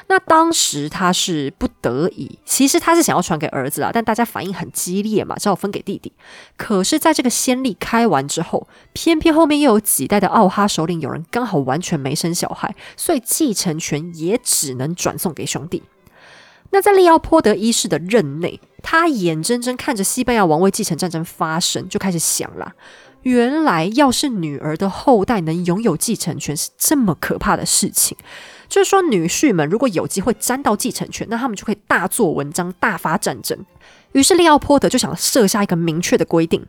那当时他是不得已，其实他是想要传给儿子啊，但大家反应很激烈嘛，只好分给弟弟。可是，在这个先例开完之后，偏偏后面又有几代的奥哈首领有人刚好完全没生小孩，所以继承权也只能转送给兄弟。那在利奥波德一世的任内，他眼睁睁看着西班牙王位继承战争发生，就开始想了：原来要是女儿的后代能拥有继承权，是这么可怕的事情。就是说，女婿们如果有机会沾到继承权，那他们就可以大做文章、大发战争。于是，利奥波德就想设下一个明确的规定：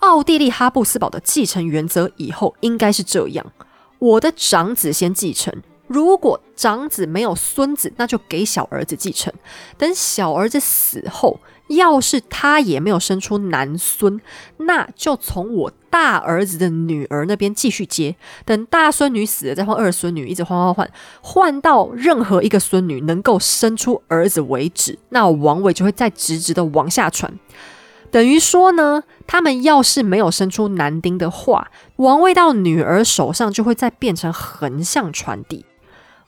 奥地利哈布斯堡的继承原则以后应该是这样：我的长子先继承，如果长子没有孙子，那就给小儿子继承。等小儿子死后，要是他也没有生出男孙，那就从我大儿子的女儿那边继续接。等大孙女死了，再换二孙女，一直换换换，换到任何一个孙女能够生出儿子为止，那王位就会再直直的往下传。等于说呢，他们要是没有生出男丁的话，王位到女儿手上就会再变成横向传递。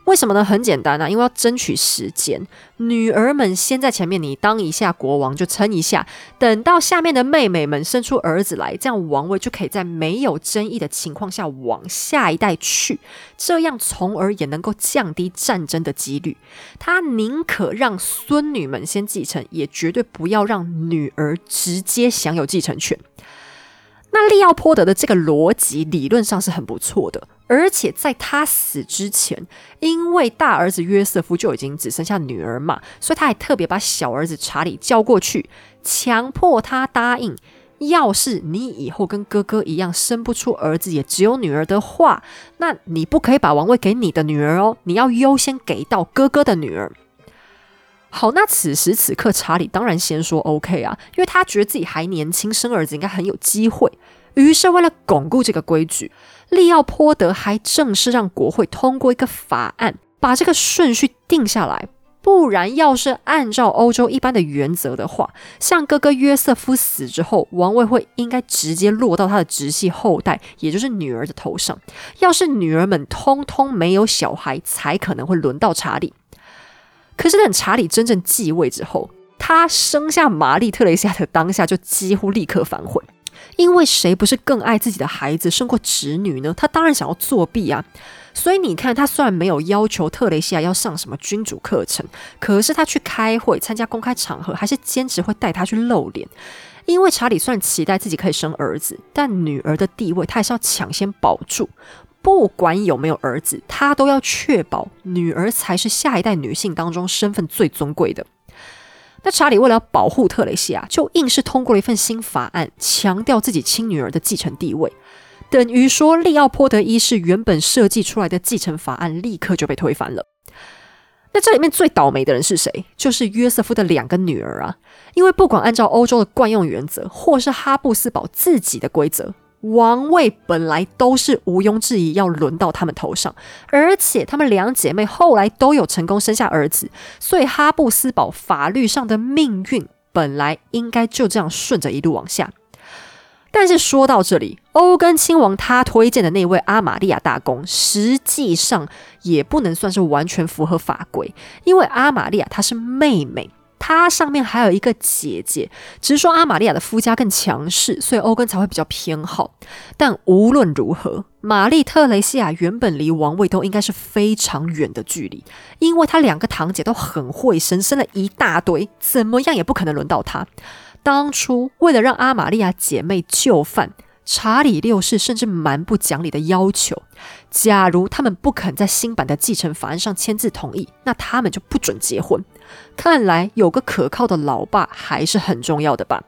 为什么呢？很简单啊，因为要争取时间。女儿们先在前面，你当一下国王就撑一下，等到下面的妹妹们生出儿子来，这样王位就可以在没有争议的情况下往下一代去，这样从而也能够降低战争的几率。他宁可让孙女们先继承，也绝对不要让女儿直接享有继承权。那利奥波德的这个逻辑理论上是很不错的。而且在他死之前，因为大儿子约瑟夫就已经只剩下女儿嘛，所以他还特别把小儿子查理叫过去，强迫他答应：要是你以后跟哥哥一样生不出儿子，也只有女儿的话，那你不可以把王位给你的女儿哦，你要优先给到哥哥的女儿。好，那此时此刻，查理当然先说 OK 啊，因为他觉得自己还年轻，生儿子应该很有机会。于是为了巩固这个规矩。利奥波德还正式让国会通过一个法案，把这个顺序定下来。不然，要是按照欧洲一般的原则的话，像哥哥约瑟夫死之后，王位会应该直接落到他的直系后代，也就是女儿的头上。要是女儿们通通没有小孩，才可能会轮到查理。可是等查理真正继位之后，他生下玛丽特蕾西亚的当下，就几乎立刻反悔，因为谁不是更爱自己的孩子胜过侄女呢？他当然想要作弊啊！所以你看，他虽然没有要求特蕾西亚要上什么君主课程，可是他去开会、参加公开场合，还是坚持会带他去露脸。因为查理虽然期待自己可以生儿子，但女儿的地位他还是要抢先保住。不管有没有儿子，他都要确保女儿才是下一代女性当中身份最尊贵的。那查理为了保护特蕾西亚，就硬是通过了一份新法案，强调自己亲女儿的继承地位。等于说，利奥波德一世原本设计出来的继承法案立刻就被推翻了。那这里面最倒霉的人是谁？就是约瑟夫的两个女儿啊！因为不管按照欧洲的惯用原则，或是哈布斯堡自己的规则，王位本来都是毋庸置疑要轮到他们头上，而且她们两姐妹后来都有成功生下儿子，所以哈布斯堡法律上的命运本来应该就这样顺着一路往下。但是说到这里，欧根亲王他推荐的那位阿玛利亚大公，实际上也不能算是完全符合法规，因为阿玛利亚她是妹妹，她上面还有一个姐姐，只是说阿玛利亚的夫家更强势，所以欧根才会比较偏好。但无论如何，玛丽特雷西亚原本离王位都应该是非常远的距离，因为她两个堂姐都很会生，生了一大堆，怎么样也不可能轮到她。当初为了让阿玛利亚姐妹就范，查理六世甚至蛮不讲理的要求：假如他们不肯在新版的继承法案上签字同意，那他们就不准结婚。看来有个可靠的老爸还是很重要的吧。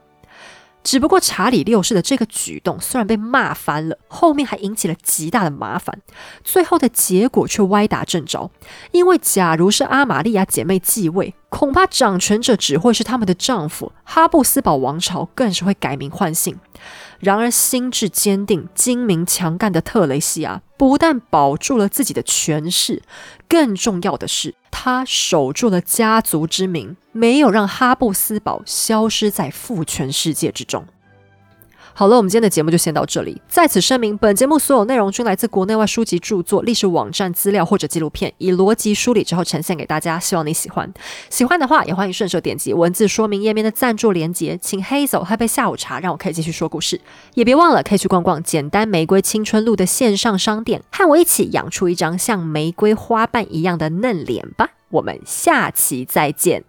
只不过查理六世的这个举动虽然被骂翻了，后面还引起了极大的麻烦，最后的结果却歪打正着。因为假如是阿玛利亚姐妹继位，恐怕掌权者只会是他们的丈夫，哈布斯堡王朝更是会改名换姓。然而，心智坚定、精明强干的特雷西亚不但保住了自己的权势，更重要的是，她守住了家族之名，没有让哈布斯堡消失在父权世界之中。好了，我们今天的节目就先到这里。在此声明，本节目所有内容均来自国内外书籍著作、历史网站资料或者纪录片，以逻辑梳理之后呈现给大家。希望你喜欢。喜欢的话，也欢迎顺手点击文字说明页面的赞助连结，请黑走喝杯下午茶，让我可以继续说故事。也别忘了可以去逛逛简单玫瑰青春路的线上商店，和我一起养出一张像玫瑰花瓣一样的嫩脸吧。我们下期再见。